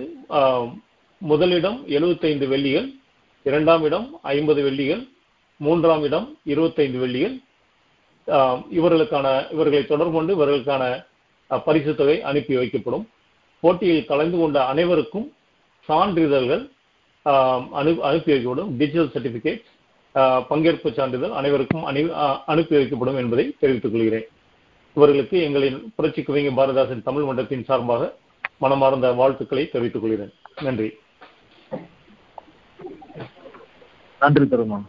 முதலிடம் 75 வெள்ளிகள் இரண்டாம் இடம் ஐம்பது வெள்ளிகள் மூன்றாம் இடம் 25 வெள்ளிகள். இவர்களுக்கான இவர்களை தொடர்பு கொண்டு இவர்களுக்கான பரிசு தொகை அனுப்பி வைக்கப்படும். போட்டியில் கலந்து கொண்ட அனைவருக்கும் சான்றிதழ்கள் அனு அனுப்பி வைக்கப்படும் டிஜிட்டல் சர்டிபிகேட் பங்கேற்பு சான்றிதழ் அனைவருக்கும் அணி அனுப்பி வைக்கப்படும் என்பதை தெரிவித்துக் கொள்கிறேன். இவர்களுக்கு எங்களின் புரட்சி கவிஞர் பாரதாசன் தமிழ் மன்றத்தின் சார்பாக மனமார்ந்த வாழ்த்துக்களை தெரிவித்துக் கொள்கிறேன். நன்றி. நன்றி தருமா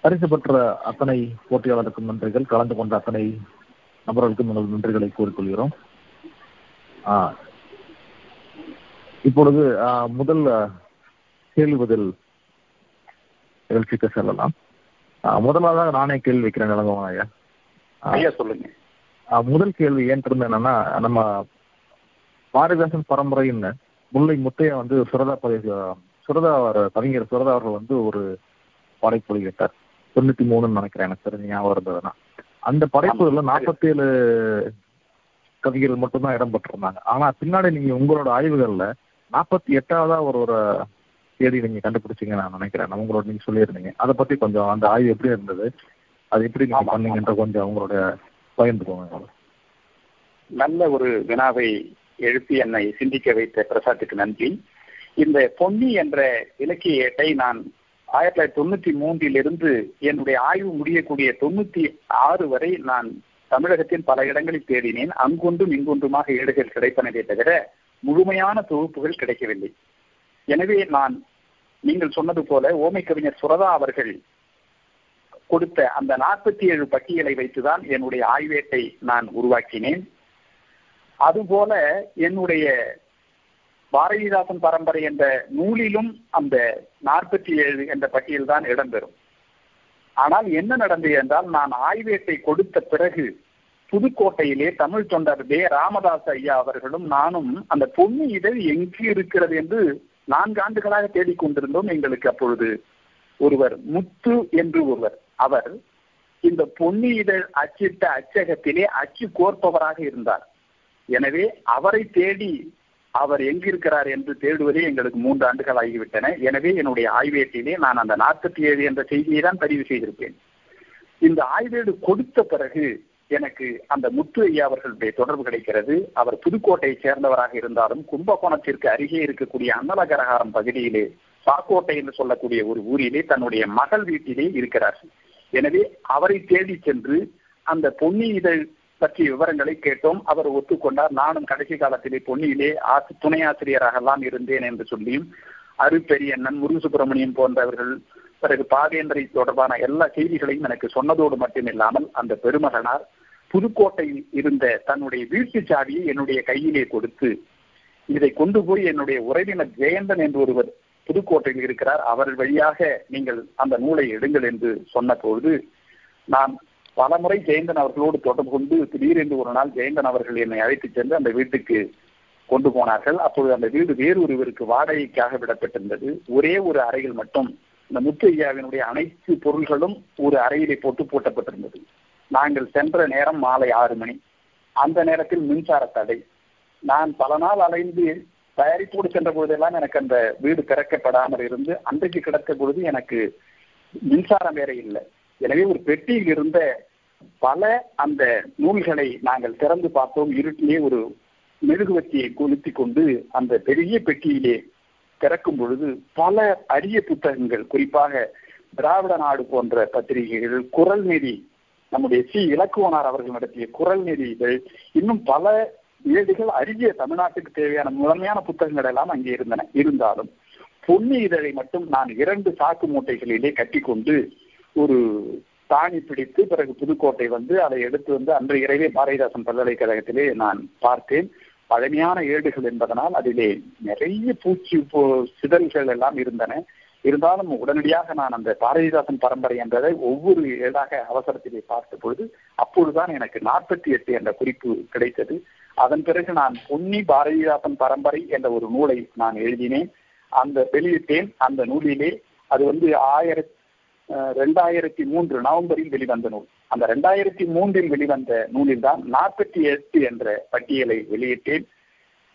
பரிசு பெற்ற அத்தனை போட்டியாளருக்கும் நன்றிகள். கலந்து கொண்ட அத்தனை நபர்களுக்கும் எங்கள் நன்றிகளை கூறிக்கொள்கிறோம் ஆ, இப்பொழுது முதல் கேள்வி பதில் நிகழ்ச்சிக்கு செல்லலாம். முதலாவதாக நானே கேள்வி வைக்கிறேன் நிலங்கவன் ஐயா. ஐயா சொல்லுங்க. முதல் கேள்வி ஏன் இருந்தது என்னன்னா நம்ம பாரதிதாசன் பரம்பரையின் முல்லை முத்தையா வந்து சுரதா பதி- சுரதா கவிஞர் சுரதா அவர்கள் வந்து ஒரு படைப்பு வெளியிட்டார் தொண்ணூத்தி மூணுன்னு நினைக்கிறேன் எனக்கு தெரிஞ்ச ஞாபகம் இருந்ததுன்னா. அந்த படைப்புல நாற்பத்தி ஏழு கவிஞர்கள் மட்டும்தான் இடம் பெற்றிருந்தாங்க. ஆனா பின்னாடி நீங்க உங்களோட ஆய்வுகள்ல நாற்பத்தி எட்டாவதா ஒரு ஒரு தேதி நீங்க கண்டுபிடிச்சீங்க நான் நினைக்கிறேன். உங்களோட நீங்க சொல்லியிருந்தீங்க. அதை பத்தி கொஞ்சம் அந்த ஆய்வு எப்படி இருந்தது? அது எப்படி நீங்க பண்ணீங்கன்ற கொஞ்சம் உங்களோட பகிர்ந்துக்கோங்க. நல்ல ஒரு வினாவை எழுப்பி என்னை சிந்திக்க வைத்த பிரசாத்துக்கு நன்றி. இந்த பொன்னி என்ற இலக்கிய ஏட்டை நான் ஆயிரத்தி தொள்ளாயிரத்தி தொண்ணூத்தி மூன்றிலிருந்து என்னுடைய ஆய்வு முடியக்கூடிய தொண்ணூத்தி ஆறு வரை நான் தமிழகத்தின் பல இடங்களில் தேடினேன். அங்கொன்றும் இங்கொன்றுமாக ஏடுகள் கிடைப்பனவே தவிர முழுமையான தொகுப்புகள் கிடைக்கவில்லை. எனவே நான் நீங்கள் சொன்னது போல ஓமை கவிஞர் சுரதா அவர்கள் கொடுத்த அந்த நாற்பத்தி ஏழு பட்டியலை வைத்துதான் என்னுடைய ஆய்வேட்டை நான் உருவாக்கினேன். அதுபோல என்னுடைய பாரதிதாசன் பரம்பரை என்ற நூலிலும் அந்த நாற்பத்தி ஏழு என்ற பட்டியல் தான் இடம்பெறும். ஆனால் என்ன நடந்தது என்றால் நான் ஆய்வேட்டை கொடுத்த பிறகு புதுக்கோட்டையிலே தமிழ் தொண்டர் தே ராமதாஸ் ஐயா அவர்களும் நானும் அந்த பொன்னி இதழ் எங்கு இருக்கிறது என்று நான்கு ஆண்டுகளாக தேடிக்கொண்டிருந்தோம் எங்களுக்கு அப்பொழுது. ஒருவர் முத்து என்று ஒருவர். அவர் இந்த பொன்னி இதழ் அச்சிட்ட அச்சகத்திலே அச்சு கோர்ப்பவராக இருந்தார். எனவே அவரை தேடி அவர் எங்கிருக்கிறார் என்று தேடுவதே எங்களுக்கு மூன்று ஆண்டுகள் ஆகிவிட்டன. எனவே என்னுடைய ஆய்வேட்டிலே நான் அந்த நாற்பத்தி ஏழு என்ற செய்தியை தான் பதிவு செய்திருப்பேன். இந்த ஆய்வேடு கொடுத்த பிறகு எனக்கு அந்த முத்து ஐயா அவர்களுடைய தொடர்பு கிடைக்கிறது. அவர் புதுக்கோட்டையை சேர்ந்தவராக இருந்தாலும் கும்பகோணத்திற்கு அருகே இருக்கக்கூடிய அன்னலகரகாரம் பகுதியிலே சாக்கோட்டை என்று சொல்லக்கூடிய ஒரு ஊரிலே தன்னுடைய மகள் வீட்டிலே இருக்கிறார் எனவே அவரை தேடி சென்று அந்த பொன்னி இதழ் பற்றிய விவரங்களை கேட்டோம். அவர் ஒத்துக்கொண்டார். நானும் கடைசி காலத்திலே பொன்னியிலே ஆசி துணை ஆசிரியராகலாம் இருந்தேன் என்று சொல்லியும் அருப்பெரியண்ணன் முருகு சுப்பிரமணியம் போன்றவர்கள் பிறகு பாவேந்தரை தொடர்பான எல்லா செய்திகளையும் எனக்கு சொன்னதோடு மட்டுமில்லாமல் அந்த பெருமகனார் புதுக்கோட்டையில் இருந்த தன்னுடைய வீட்டு சாவியை என்னுடைய கையிலே கொடுத்து இதை கொண்டு போய் என்னுடைய உறவினர் ஜெயந்தன் என்று ஒருவர் புதுக்கோட்டையில் இருக்கிறார். அவர் வழியாக நீங்கள் அந்த நூலை எடுங்கள் என்று சொன்னபோது நான் பலமுறை ஜெயந்தன் அவர்களோடு தொடர்பு கொண்டு திடீரென்று ஒரு நாள் ஜெயந்தன் அவர்கள் என்னை அழைத்துச் சென்று அந்த வீட்டுக்கு கொண்டு போனார்கள். அப்பொழுது அந்த வீடு வேறு ஒருவருக்கு வாடகைக்காக விடப்பட்டிருந்தது. ஒரே ஒரு அறையில் மட்டும் இந்த முத்தையாவினுடைய அனைத்து பொருள்களும் ஒரு அறையிலே போட்டு பூட்டப்பட்டிருந்தது. நாங்கள் சென்ற நேரம் மாலை ஆறு மணி. அந்த நேரத்தில் மின்சார தடை. நான் பல நாள் அலைந்து தயாரிப்போடு சென்ற பொழுதெல்லாம் எனக்கு அந்த வீடு திறக்கப்படாமல் இருந்து அன்றைக்கு கிடக்க பொழுது எனக்கு மின்சாரம் வேற இல்லை. எனவே ஒரு பெட்டியில் இருந்த பல அந்த நூல்களை நாங்கள் திறந்து பார்த்தோம். இருட்டிலே ஒரு மெழுகுவத்தியை கொளுத்தி கொண்டு அந்த பெரிய பெட்டியிலே திறக்கும் பொழுது பல அரிய புத்தகங்கள் குறிப்பாக திராவிட நாடு போன்ற பத்திரிகைகள் குரல் நெறி நம்முடைய சி. இலக்குவனார் அவர்கள் நடத்திய குரல் நெறிகள் இன்னும் பல ஏடுகள் அரிய தமிழ்நாட்டுக்கு தேவையான முதன்மையான புத்தகங்கள் எல்லாம் அங்கே இருந்தன. இருந்தாலும் பொன்னி இதழை மட்டும் நான் இரண்டு சாக்கு மூட்டைகளிலே கட்டிக்கொண்டு ஒரு தாணி பிடித்து பிறகு புதுக்கோட்டை வந்து அதை எடுத்து வந்து அன்று இரவே பாரதிதாசன் பல்கலைக்கழகத்திலே நான் பார்த்தேன். பழமையான ஏடுகள் என்பதனால் அதிலே நிறைய பூச்சி சிதல்கள் எல்லாம் இருந்தன. இருந்தாலும் உடனடியாக நான் அந்த பாரதிதாசன் பரம்பரை என்றதை ஒவ்வொரு ஏடாக அவசரத்திலே பார்த்த பொழுது அப்பொழுதுதான் எனக்கு நாற்பத்தி எட்டு என்ற குறிப்பு கிடைத்தது. அதன் பிறகு நான் பொன்னி பாரதிதாசன் பரம்பரை என்ற ஒரு நூலை நான் எழுதினேன். அந்த வெளியிட்டேன். அந்த நூலிலே அது வந்து ஆயிரத்தி ரெண்டாயிரத்தி மூன்று நவம்பரில் வெளிவந்த நூல். அந்த ரெண்டாயிரத்தி மூன்றில் வெளிவந்த நூலில் தான் நாற்பத்தி எட்டு என்ற பட்டியலை வெளியிட்டேன்.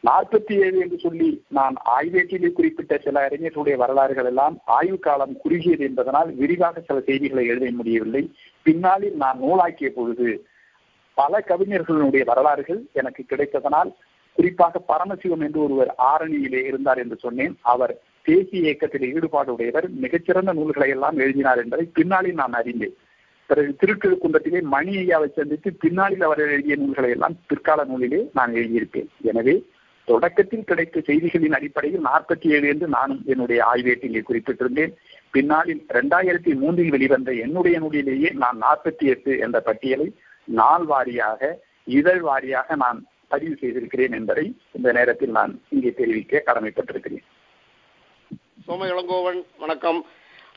நாற்பத்தி ஏழு என்று சொல்லி நான் ஆய்வேட்டிலே குறிப்பிட்ட சில அறிஞர்களுடைய வரலாறுகள் எல்லாம் ஆய்வு காலம் குறுகியது என்பதனால் விரிவாக சில செய்திகளை எழுத முடியவில்லை. பின்னாளில் நான் நூலாக்கிய பொழுது பல கவிஞர்களுடைய வரலாறுகள் எனக்கு கிடைத்ததனால் குறிப்பாக பரமசிவம் என்று ஒருவர் ஆரணியிலே இருந்தார் என்று சொன்னேன். அவர் தேசிய இயக்கத்தில் ஈடுபாடு உடையவர் மிகச்சிறந்த நூல்களை எல்லாம் எழுதினார் என்பதை பின்னாளில் நான் அறிந்தேன். பிறகு திருக்கழுக்குன்றத்திலே மணி ஐயாவை சந்தித்து பின்னாளில் அவர் எழுதிய நூல்களை எல்லாம் பிற்கால நூலிலே நான் எழுதியிருப்பேன். எனவே தொடக்கத்தில் கிடைத்த செய்திகளின் அடிப்படையில் நாற்பத்தி ஏழு என்று நானும் என்னுடைய ஆய்வேட்டிலே குறிப்பிட்டிருந்தேன். பின்னாளில் இரண்டாயிரத்தி மூன்றில் வெளிவந்த என்னுடைய நூலிலேயே நான் நாற்பத்தி எட்டு என்ற பட்டியலை நாள் வாரியாக இதழ் வாரியாக நான் பதிவு செய்திருக்கிறேன் என்பதை இந்த நேரத்தில் நான் இங்கே தெரிவிக்க கடமைப்பட்டிருக்கிறேன். சோம இளங்கோவன் வணக்கம்.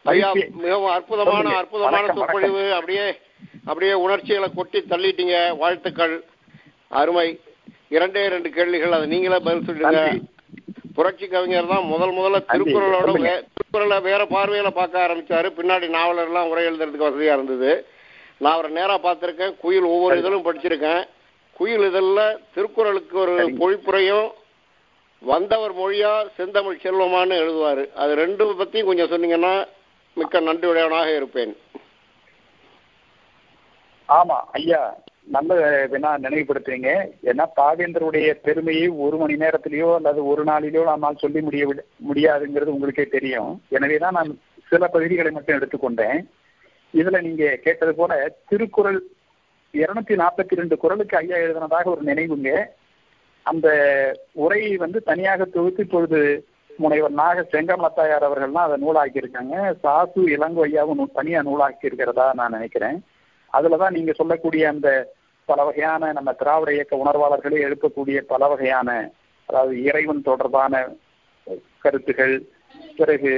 ஐயா மிகவும் அற்புதமான அற்புதமான சொற்பொழிவு. அப்படியே அப்படியே உணர்ச்சிகளை கொட்டி தள்ளிட்டீங்க. வாழ்த்துக்கள். அருமை. இரண்டே இரண்டு கேள்விகள். அதை நீங்களே பதில் சொல்லிடுங்க. புரட்சி கவிஞர் தான் முதல் முதல்ல திருக்குறளோட திருக்குறளை வேற பார்வையில பார்க்க ஆரம்பிச்சாரு. பின்னாடி நாவலர் எல்லாம் உரை எழுதுறதுக்கு வசதியா இருந்தது. நான் அவரை நேரா பார்த்திருக்கேன். குயில் ஒவ்வொரு இதழும் படிச்சிருக்கேன். குயில் இதழில் திருக்குறளுக்கு ஒரு பொழிப்புரையும் வந்தவர் மொழியா செந்தமிழ் செல்வமான்னு எழுதுவாரு. அது ரெண்டு பத்தியும் கொஞ்சம் சொன்னீங்கன்னா மிக்க நன்றியுடையவனாக இருப்பேன். ஆமா ஐயா நல்ல வேணா நினைவுபடுத்துறீங்க. ஏன்னா பாவேந்தருடைய பெருமையை ஒரு மணி நேரத்திலேயோ அல்லது ஒரு நாளிலேயோ நம்மால் சொல்லி முடிய முடியாதுங்கிறது உங்களுக்கே தெரியும். எனவேதான் நான் சில பகுதிகளை மட்டும் எடுத்துக்கொண்டேன். இதுல நீங்க கேட்டது போல திருக்குறள் இருநூத்தி நாற்பத்தி ரெண்டு குரலுக்கு ஐயா எழுதினதாக ஒரு நினைவுங்க. அந்த உரையை வந்து தனியாக தொகுத்து இப்பொழுது முனைவர் நாக செங்கமத்தாயார் அவர்கள்லாம் அதை நூலாக்கி இருக்காங்க சாசு இளங்கொய்யாவும் தனியா நூலாக்கி இருக்கிறதா நான் நினைக்கிறேன். அதுலதான் நீங்க சொல்லக்கூடிய அந்த பல வகையான நம்ம திராவிட இயக்க உணர்வாளர்களே எழுப்பக்கூடிய பல வகையான அதாவது இறைவன் தொடர்பான கருத்துகள் பிறகு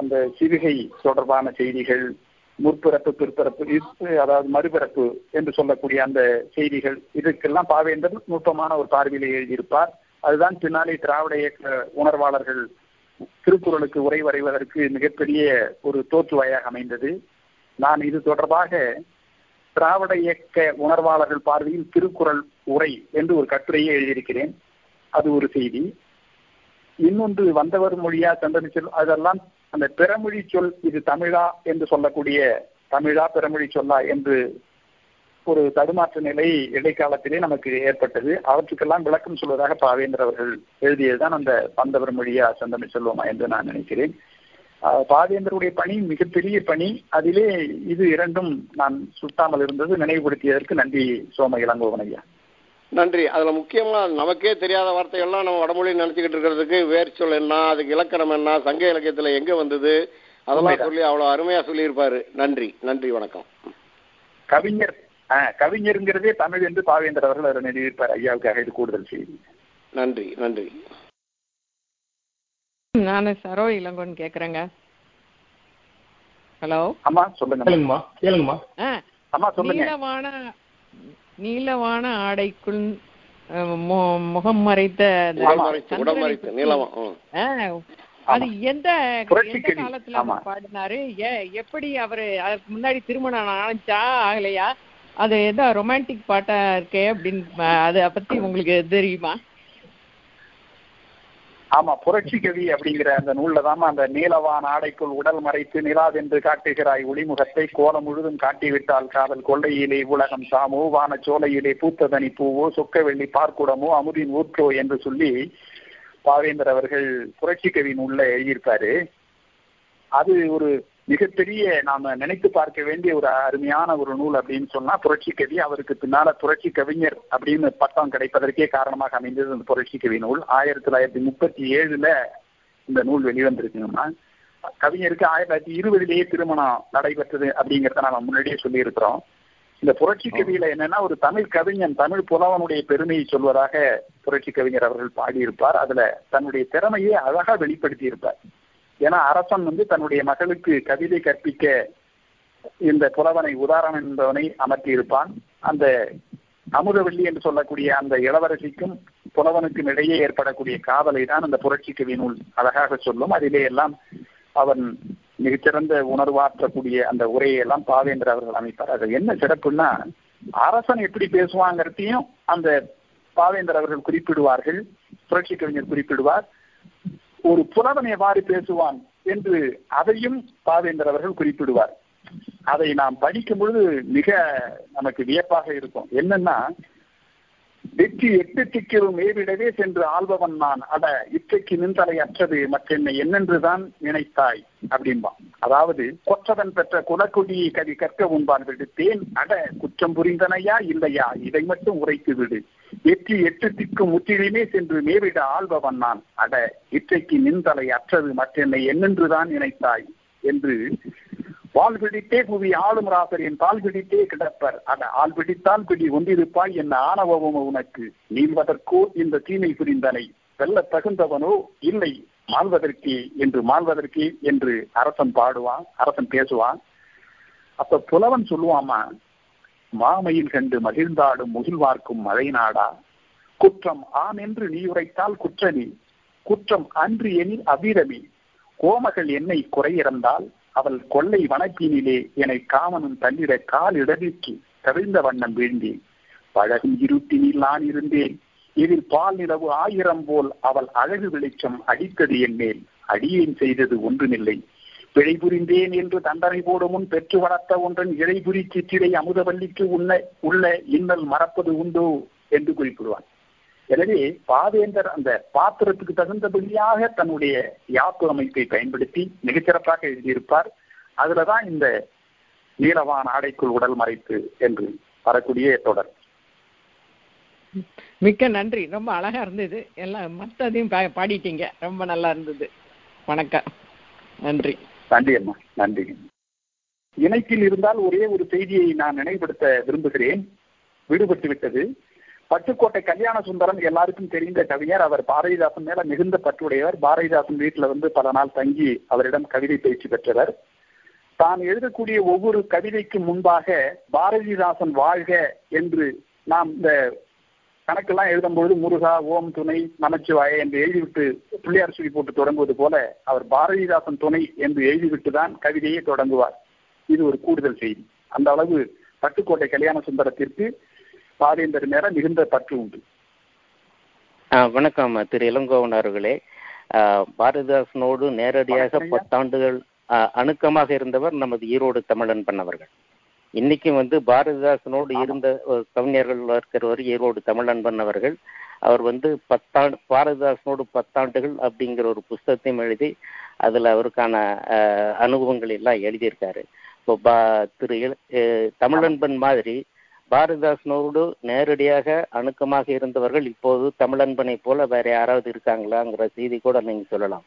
அந்த சிவிகை தொடர்பான செய்திகள் முற்பிறப்பு பிற்பிறப்பு அதாவது மறுபிறப்பு என்று சொல்லக்கூடிய அந்த செய்திகள். இதுக்கெல்லாம் பாவேந்தர் நுட்பமான ஒரு பார்வையில் எழுதியிருப்பார். அதுதான் பின்னாலே திராவிட இயக்க உணர்வாளர்கள் திருக்குறளுக்கு உரை வரைவதற்கு மிகப்பெரிய ஒரு தோற்றுவாயாக அமைந்தது. நான் இது தொடர்பாக திராவிட இயக்க உணர்வாளர்கள் பார்வையில் திருக்குறள் உரை என்று ஒரு கட்டுரையை எழுதியிருக்கிறேன். அது ஒரு செய்தி. இன்னொன்று வந்தவர் மொழியா சந்தனி சொல் அதெல்லாம் அந்த பிறமொழி சொல் இது தமிழா என்று சொல்லக்கூடிய தமிழா பிறமொழி சொல்லா என்று ஒரு தடுமாற்ற நிலை இடைக்காலத்திலே நமக்கு ஏற்பட்டது. அவற்றுக்கெல்லாம் விளக்கம் சொல்வதாக பாவேந்தர் அவர்கள் எழுதியதுதான் அந்த வந்தவர் மொழியா சந்தமி செல்வமா என்று நான் நினைக்கிறேன். பாவேந்தருடைய பணி மிகப்பெரிய பணி. அதிலே இது இரண்டும் நான் சுட்டாமல் இருந்தது. நினைவுபடுத்தியதற்கு நன்றி சோம இளங்கோவன் ஐயா. நன்றி. அதுல முக்கியமா நமக்கே தெரியாத வார்த்தைகள்லாம் நம்ம வடமொழி நினைச்சுக்கிட்டு இருக்கிறதுக்கு வேர் சொல் என்ன அதுக்கு இலக்கணம் என்ன சங்க இலக்கியத்துல எங்க வந்தது அதெல்லாம் சொல்லி அவ்வளவு அருமையா சொல்லியிருப்பாரு. நன்றி. நன்றி வணக்கம். கவிஞர் கவிஞருங்கிறதே தமிழ் என்று பாவேந்தர் அவர்கள் அவர் நிறுவிப்பார் ஐயாவுக்காக இது கூடுதல் செய்தி. நன்றி நன்றி. நான் சரோ இளங்கோன்னு கேக்குறேங்க. ஹலோ? அம்மா சொல்லுங்க கேளுங்கம்மா கேளுங்கம்மா. அம்மா சொல்லுங்க. நீலவான நீலவான ஆடைக்குள் முகம் மறைத்த அது எந்த எந்த காலத்துல பாடினாரு? எப்படி அவரு அதுக்கு முன்னாடி திருமணம் ஆனிச்சா ஆகலையா? அது எதா ரொமான்டிக் பாட்டா இருக்கே அப்படின்னு அதை பத்தி உங்களுக்கு தெரியுமா? ஆமா புரட்சி கவி அப்படிங்கிற அந்த நூல்ல தாமா அந்த நீலவான் ஆடைக்குள் உடல் மறைத்து நிலாவென்று காட்டுகிறாய் ஒளிமுகத்தை கோலம் முழுதும் காட்டிவிட்டால் காதல் கொள்ளையிலே உலகம் சாமோ வான சோலையிலே பூத்ததனி பூவோ சொக்க வெள்ளி பார்க்குடமோ அமுதின் ஊற்றோ என்று சொல்லி பாவேந்தர் அவர்கள் புரட்சி கவி நூல்ல எழுதியிருப்பாரு. அது ஒரு மிகப்பெரிய நாம நினைத்து பார்க்க வேண்டிய ஒரு அருமையான ஒரு நூல் அப்படின்னு சொன்னா புரட்சி கவி அவருக்கு பின்னால புரட்சி கவிஞர் அப்படின்னு பட்டம் கிடைப்பதற்கே காரணமாக அமைந்தது அந்த புரட்சி கவி நூல். ஆயிரத்தி தொள்ளாயிரத்தி முப்பத்தி ஏழுல இந்த நூல் வெளிவந்திருக்குங்கம்மா கவிஞருக்கு ஆயிரத்தி தொள்ளாயிரத்தி இருபதுலேயே திருமணம் நடைபெற்றது அப்படிங்கிறத நாம முன்னாடியே சொல்லியிருக்கிறோம். இந்த புரட்சி கவியில என்னன்னா ஒரு தமிழ் கவிஞன் தமிழ் புலவனுடைய பெருமையை சொல்வதாக புரட்சி கவிஞர் அவர்கள் பாடியிருப்பார். அதுல தன்னுடைய திறமையை அழகா வெளிப்படுத்தி இருப்பார் ஏன்னா அரசன் வந்து தன்னுடைய மகளுக்கு கவிதை கற்பிக்க இந்த புலவனை உதாரணம் என்பவனை அமர்த்தியிருப்பான். அந்த அமுதவள்ளி என்று சொல்லக்கூடிய அந்த இளவரசிக்கும் புலவனுக்கும் இடையே ஏற்படக்கூடிய காதலை தான் அந்த புரட்சி கவி நூல் அழகாக சொல்லும். அதிலே எல்லாம் அவன் மிகச்சிறந்த உணர்வாற்றக்கூடிய அந்த உரையை எல்லாம் பாவேந்தர் அவர்கள் அமைப்பார். அது என்ன சிறப்புன்னா அரசன் எப்படி பேசுவாங்கிறதையும் அந்த பாவேந்தர் அவர்கள் குறிப்பிடுவார்கள் புரட்சி கவிஞர் குறிப்பிடுவார். ஒரு புலவன் எவ்வாறு பேசுவான் என்று அதையும் பாவேந்தர் அவர்கள் குறிப்பிடுவார். அதை நாம் படிக்கும் பொழுது மிக நமக்கு வியப்பாக இருக்கும். என்னன்னா வெற்றி எட்டு திக்கிலும் மேவிடவே சென்று ஆள்பவன் நான். அட இச்சைக்கு நின்றலை அற்றது. மற்றென்னை என்னென்றுதான் நினைத்தாய்? அப்படின்பான் அதாவது கொற்றவன் பெற்ற குலக்குடியை கவி கற்க உண்பான் விடுத்தேன் அட குற்றம் புரிந்தனையா இல்லையா? இதை மட்டும் உரைத்து விடு. வெற்றி எட்டு திக்கும் முற்றிலுமே சென்று மேவிட ஆள்பவன் நான். அட இற்றைக்கு நின்றலை அற்றது மற்றென்னை என்னென்றுதான் நினைத்தாய்? என்று வால் பிடித்தே புவி ஆளும் ராசர் என் பால் பிடித்தே கிடப்பர். அட ஆள் பிடித்தால் பிடி ஒன்றிருப்பாய் என்ன ஆணவமும் உனக்கு? நீள்வதற்கோ இந்த தீமை புரிந்தனை? வெல்ல தகுந்தவனோ? இல்லை மாழ்வதற்கே என்று மாழ்வதற்கே என்று அரசன் பாடுவான் அரசன் பேசுவான். அப்ப புலவன் சொல்லுவாமா மாமையில் கண்டு மகிழ்ந்தாடும் முகிழ்வார்க்கும் மழை நாடா. குற்றம் ஆம் என்று நீ உரைத்தால் குற்றமி. குற்றம் அன்று எனில் அபிரமி. கோமகள் என்னை குறையிறந்தால் அவள் கொள்ளை வனப்பினிலே என்னை காமனும் தன்னிட கால் இடவிற்கு கவிழ்ந்த வண்ணம் வீழ்ந்தேன். பழகும் இருட்டினில் நான் இருந்தேன். இதில் பால் நிலவு ஆயிரம் போல் அவள் அழகு வெளிச்சம் அடித்தது என் மேல். அடியேன் செய்தது ஒன்றுமில்லை. பிழை புரிந்தேன் என்று தண்டனை போடும் முன் பெற்று வளர்த்த ஒன்றன் இழைபுரி புரி அமுதவல்லிக்கு உன்ன உள்ள இன்னல் மறப்பது உண்டோ என்று குறிப்பிடுவான். எனவே பாவேந்தர் அந்த பாத்திரத்துக்கு தகுந்தபடியாக தன்னுடைய யாப்பு அமைப்பை பயன்படுத்தி மிகச்சிறப்பாக எழுதியிருப்பார். அதுலதான் இந்த நீலவான் ஆடைக்குள் உடல் மறைத்து என்று வரக்கூடிய தொடர். மிக்க நன்றி. ரொம்ப அழகா இருந்தது. எல்லாம் மற்றதையும் பாடிட்டீங்க. ரொம்ப நல்லா இருந்தது. வணக்கம். நன்றி. நன்றி அம்மா நன்றி. இணைப்பில் இருந்தால் ஒரே ஒரு செய்தியை நான் நினைவுபடுத்த விரும்புகிறேன். விடுபட்டு விட்டது. பட்டுக்கோட்டை கல்யாண சுந்தரம் எல்லாருக்கும் தெரிந்த கவிஞர் அவர் பாரதிதாசன் மேல மிகுந்த பற்றுடையவர். பாரதிதாசன் வீட்டுல வந்து பல நாள் தங்கி அவரிடம் கவிதை பயிற்சி பெற்றவர். தான் எழுதக்கூடிய ஒவ்வொரு கவிதைக்கும் முன்பாக பாரதிதாசன் வாழ்க என்று நாம் இந்த கணக்கெல்லாம் எழுதும்பொழுது முருகா ஓம் துணை நமச்சிவாய என்று எழுதிவிட்டு பிள்ளையார் சொல்லி போட்டு தொடங்குவது போல அவர் பாரதிதாசன் துணை என்று எழுதிவிட்டு தான் கவிதையை தொடங்குவார். இது ஒரு கூடுதல் செய்தி. அந்த அளவு பட்டுக்கோட்டை கல்யாண சுந்தரத்திற்கு பாவேந்தர் மேல மிகுந்த பற்று உண்டு. வணக்கம் திரு இளங்கோவன் அவர்களே. பாரதிதாசனோடு நேரடியாக பத்தாண்டுகள் அணுக்கமாக இருந்தவர் நமது ஈரோடு தமிழன் பண்ணவர்கள் இன்னைக்கும் வந்து பாரதிதாசனோடு இருந்த கவிஞர்கள் இருக்கிறவர் ஈரோடு தமிழன்பன் அவர்கள் அவர் வந்து பத்தாண்டு பாரதிதாசனோடு பத்தாண்டுகள் அப்படிங்கிற ஒரு புஸ்தகத்தையும் எழுதி அதுல அவருக்கான அனுபவங்கள் எல்லாம் எழுதியிருக்காரு. இப்போ பா திரு தமிழன்பன் மாதிரி பாரதிதாசனோடு நேரடியாக அணுக்கமாக இருந்தவர்கள் இப்போது தமிழன்பனை போல வேற யாராவது இருக்காங்களாங்கிற செய்தி கூட நீங்க சொல்லலாம்.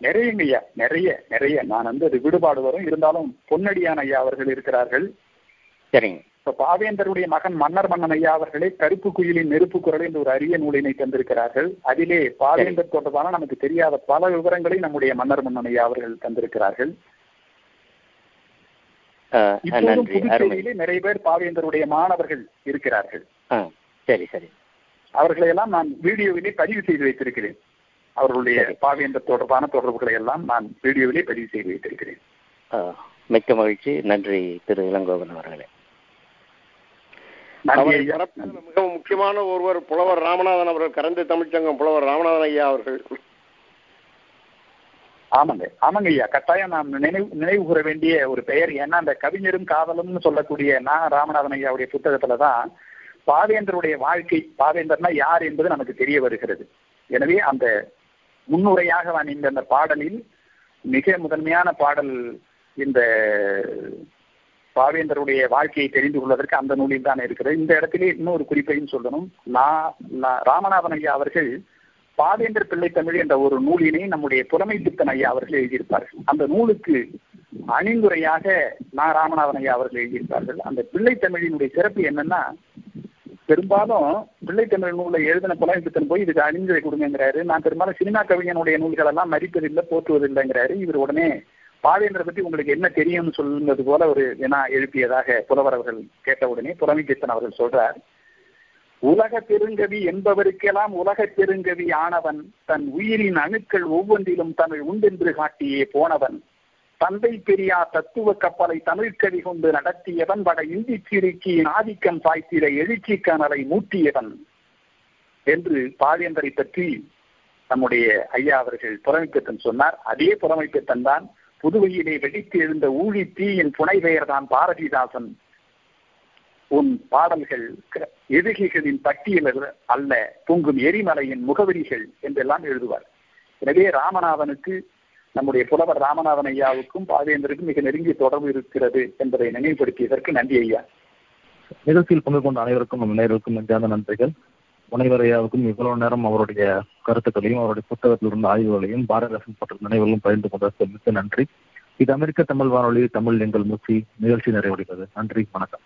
நிறையங்க ஐயா நிறைய நிறைய. நான் வந்து அது விடுபாடு வரும். இருந்தாலும் பொன்னடியான் ஐயா அவர்கள் இருக்கிறார்கள். சரிங்க. இப்ப பாவேந்தருடைய மகன் மன்னர் மன்னன் ஐயா அவர்களே கருப்பு குயிலின் நெருப்பு குரல் என்று ஒரு அரிய நூலினை தந்திருக்கிறார்கள். அதிலே பாவேந்தர் தொடர்பான நமக்கு தெரியாத பல விவரங்களை நம்முடைய மன்னர் மன்னன் ஐயா அவர்கள் தந்திருக்கிறார்கள். இப்போதும் புதுச்சேரியிலே நிறைய பேர் பாவேந்தருடைய மாணவர்கள் இருக்கிறார்கள். சரி சரி. அவர்களை எல்லாம் நான் வீடியோவிலே பதிவு செய்து வைத்திருக்கிறேன். அவர்களுடைய பாவேந்தர் தொடர்பான தொடர்புகளை எல்லாம் நான் வீடியோவிலே பதிவு செய்து வைத்திருக்கிறேன். மிக்க மகிழ்ச்சி. நன்றி திரு இளங்கோவன் அவர்களே. மிகவும் முக்கியமான ஒருவர் புலவர் ராமநாதன் அவர்கள் கரந்தை தமிழ்ச்சங்கம் புலவர் ராமநாதன் ஐயா அவர்கள். ஆமாங்க ஆமாங்க ஐயா. கட்டாயம் நாம் நினைவு நினைவு கூற வேண்டிய ஒரு பெயர். ஏன்னா அந்த கவிஞரும் காதலும்னு சொல்லக்கூடிய நான் ராமநாதன் ஐயாவுடைய புத்தகத்துலதான் பாவேந்தருடைய வாழ்க்கை பாவேந்தர்னா யார் என்பது நமக்கு தெரிய வருகிறது. எனவே அந்த முன்னுரையாக நான் இந்த அந்த பாடலில் மிக முதன்மையான பாடல் இந்த பாவேந்தருடைய வாழ்க்கையை தெரிந்து கொள்வதற்கு அந்த நூலில் தான் இருக்கிறது. இந்த இடத்திலே இன்னொரு குறிப்பையும் சொல்லணும். நான் ராமநாதன் ஐயா அவர்கள் பாவேந்தர் பிள்ளை தமிழ் என்ற ஒரு நூலினை நம்முடைய புலமை பித்தன் ஐயா அவர்கள் எழுதியிருப்பார்கள். அந்த நூலுக்கு அணிந்துரையாக நான் ராமநாதன் ஐயா அவர்கள் எழுதியிருப்பார்கள். அந்த பிள்ளை தமிழினுடைய சிறப்பு என்னன்னா பெரும்பாலும் பிள்ளை தமிழ் நூலை எழுதின புலமை பித்தன் போய் இதுக்கு அணிந்துரை கொடுங்கிறாரு நான் பெரும்பாலும் சினிமா கவிஞனுடைய நூல்களெல்லாம் மதிப்பதில்லை போற்றுவதில்லைங்கிறாரு. இவர் உடனே பாவேந்தரை பற்றி உங்களுக்கு என்ன தெரியும்னு சொல்லுங்கிறது போல ஒரு வினா எழுப்பியதாக புலவர் அவர்கள் கேட்டவுடனே உடனே அவர்கள் சொல்றார் உலக பெருங்கவி என்பவருக்கெல்லாம் உலக பெருங்கவி ஆனவன் தன் உயிரின் அணுக்கள் ஒவ்வொன்றிலும் தமிழ் உண்டென்று காட்டியே போனவன். தந்தை பெரியார் தத்துவ கப்பலை தமிழ்கவி கொண்டு நடத்தியவன் வட இந்தி சிறுக்கியின் ஆதிக்கம் சாய்த்திட எழுச்சி கனலை மூட்டியவன் என்று பாவேந்தரை பற்றி நம்முடைய ஐயா அவர்கள் புறமைப்பித்தன் சொன்னார். அதே புறமைப்பித்தன் தான் புதுவையிலே வெடித்து எழுந்த ஊழி தீயின் புனை பெயர் தான் பாரதிதாசன். உன் பாடல்கள் எதிரிகளின் பட்டியல் அல்ல பொங்கும் எரிமலையின் முகவரிகள் என்றெல்லாம் எழுதுவார். எனவே ராமநாதனுக்கு நம்முடைய புலவர் ராமநாதன் ஐயாவுக்கும் பாவேந்தருக்கும் மிக நெருங்கிய தொடர்பு இருக்கிறது என்பதை நினைவுபடுத்தியதற்கு நன்றி ஐயா. நிகழ்ச்சியில் பங்கு கொண்ட அனைவருக்கும் நம் நேர்களுக்கும் நன்றியான நன்றிகள். முனைவரையாவுக்கும் இவ்வளவு நேரம் அவருடைய கருத்துக்களையும் அவருடைய புத்தகத்தில் இருந்த ஆய்வுகளையும் பாரதிதாசன் பற்ற நினைவுகளும் பகிர்ந்து கொண்டதற்கு மிக்க நன்றி. இது அமெரிக்க தமிழ் வானொலி தமிழ் எங்கள் முச்சி நிகழ்ச்சி நிறைவடைகிறது. நன்றி வணக்கம்.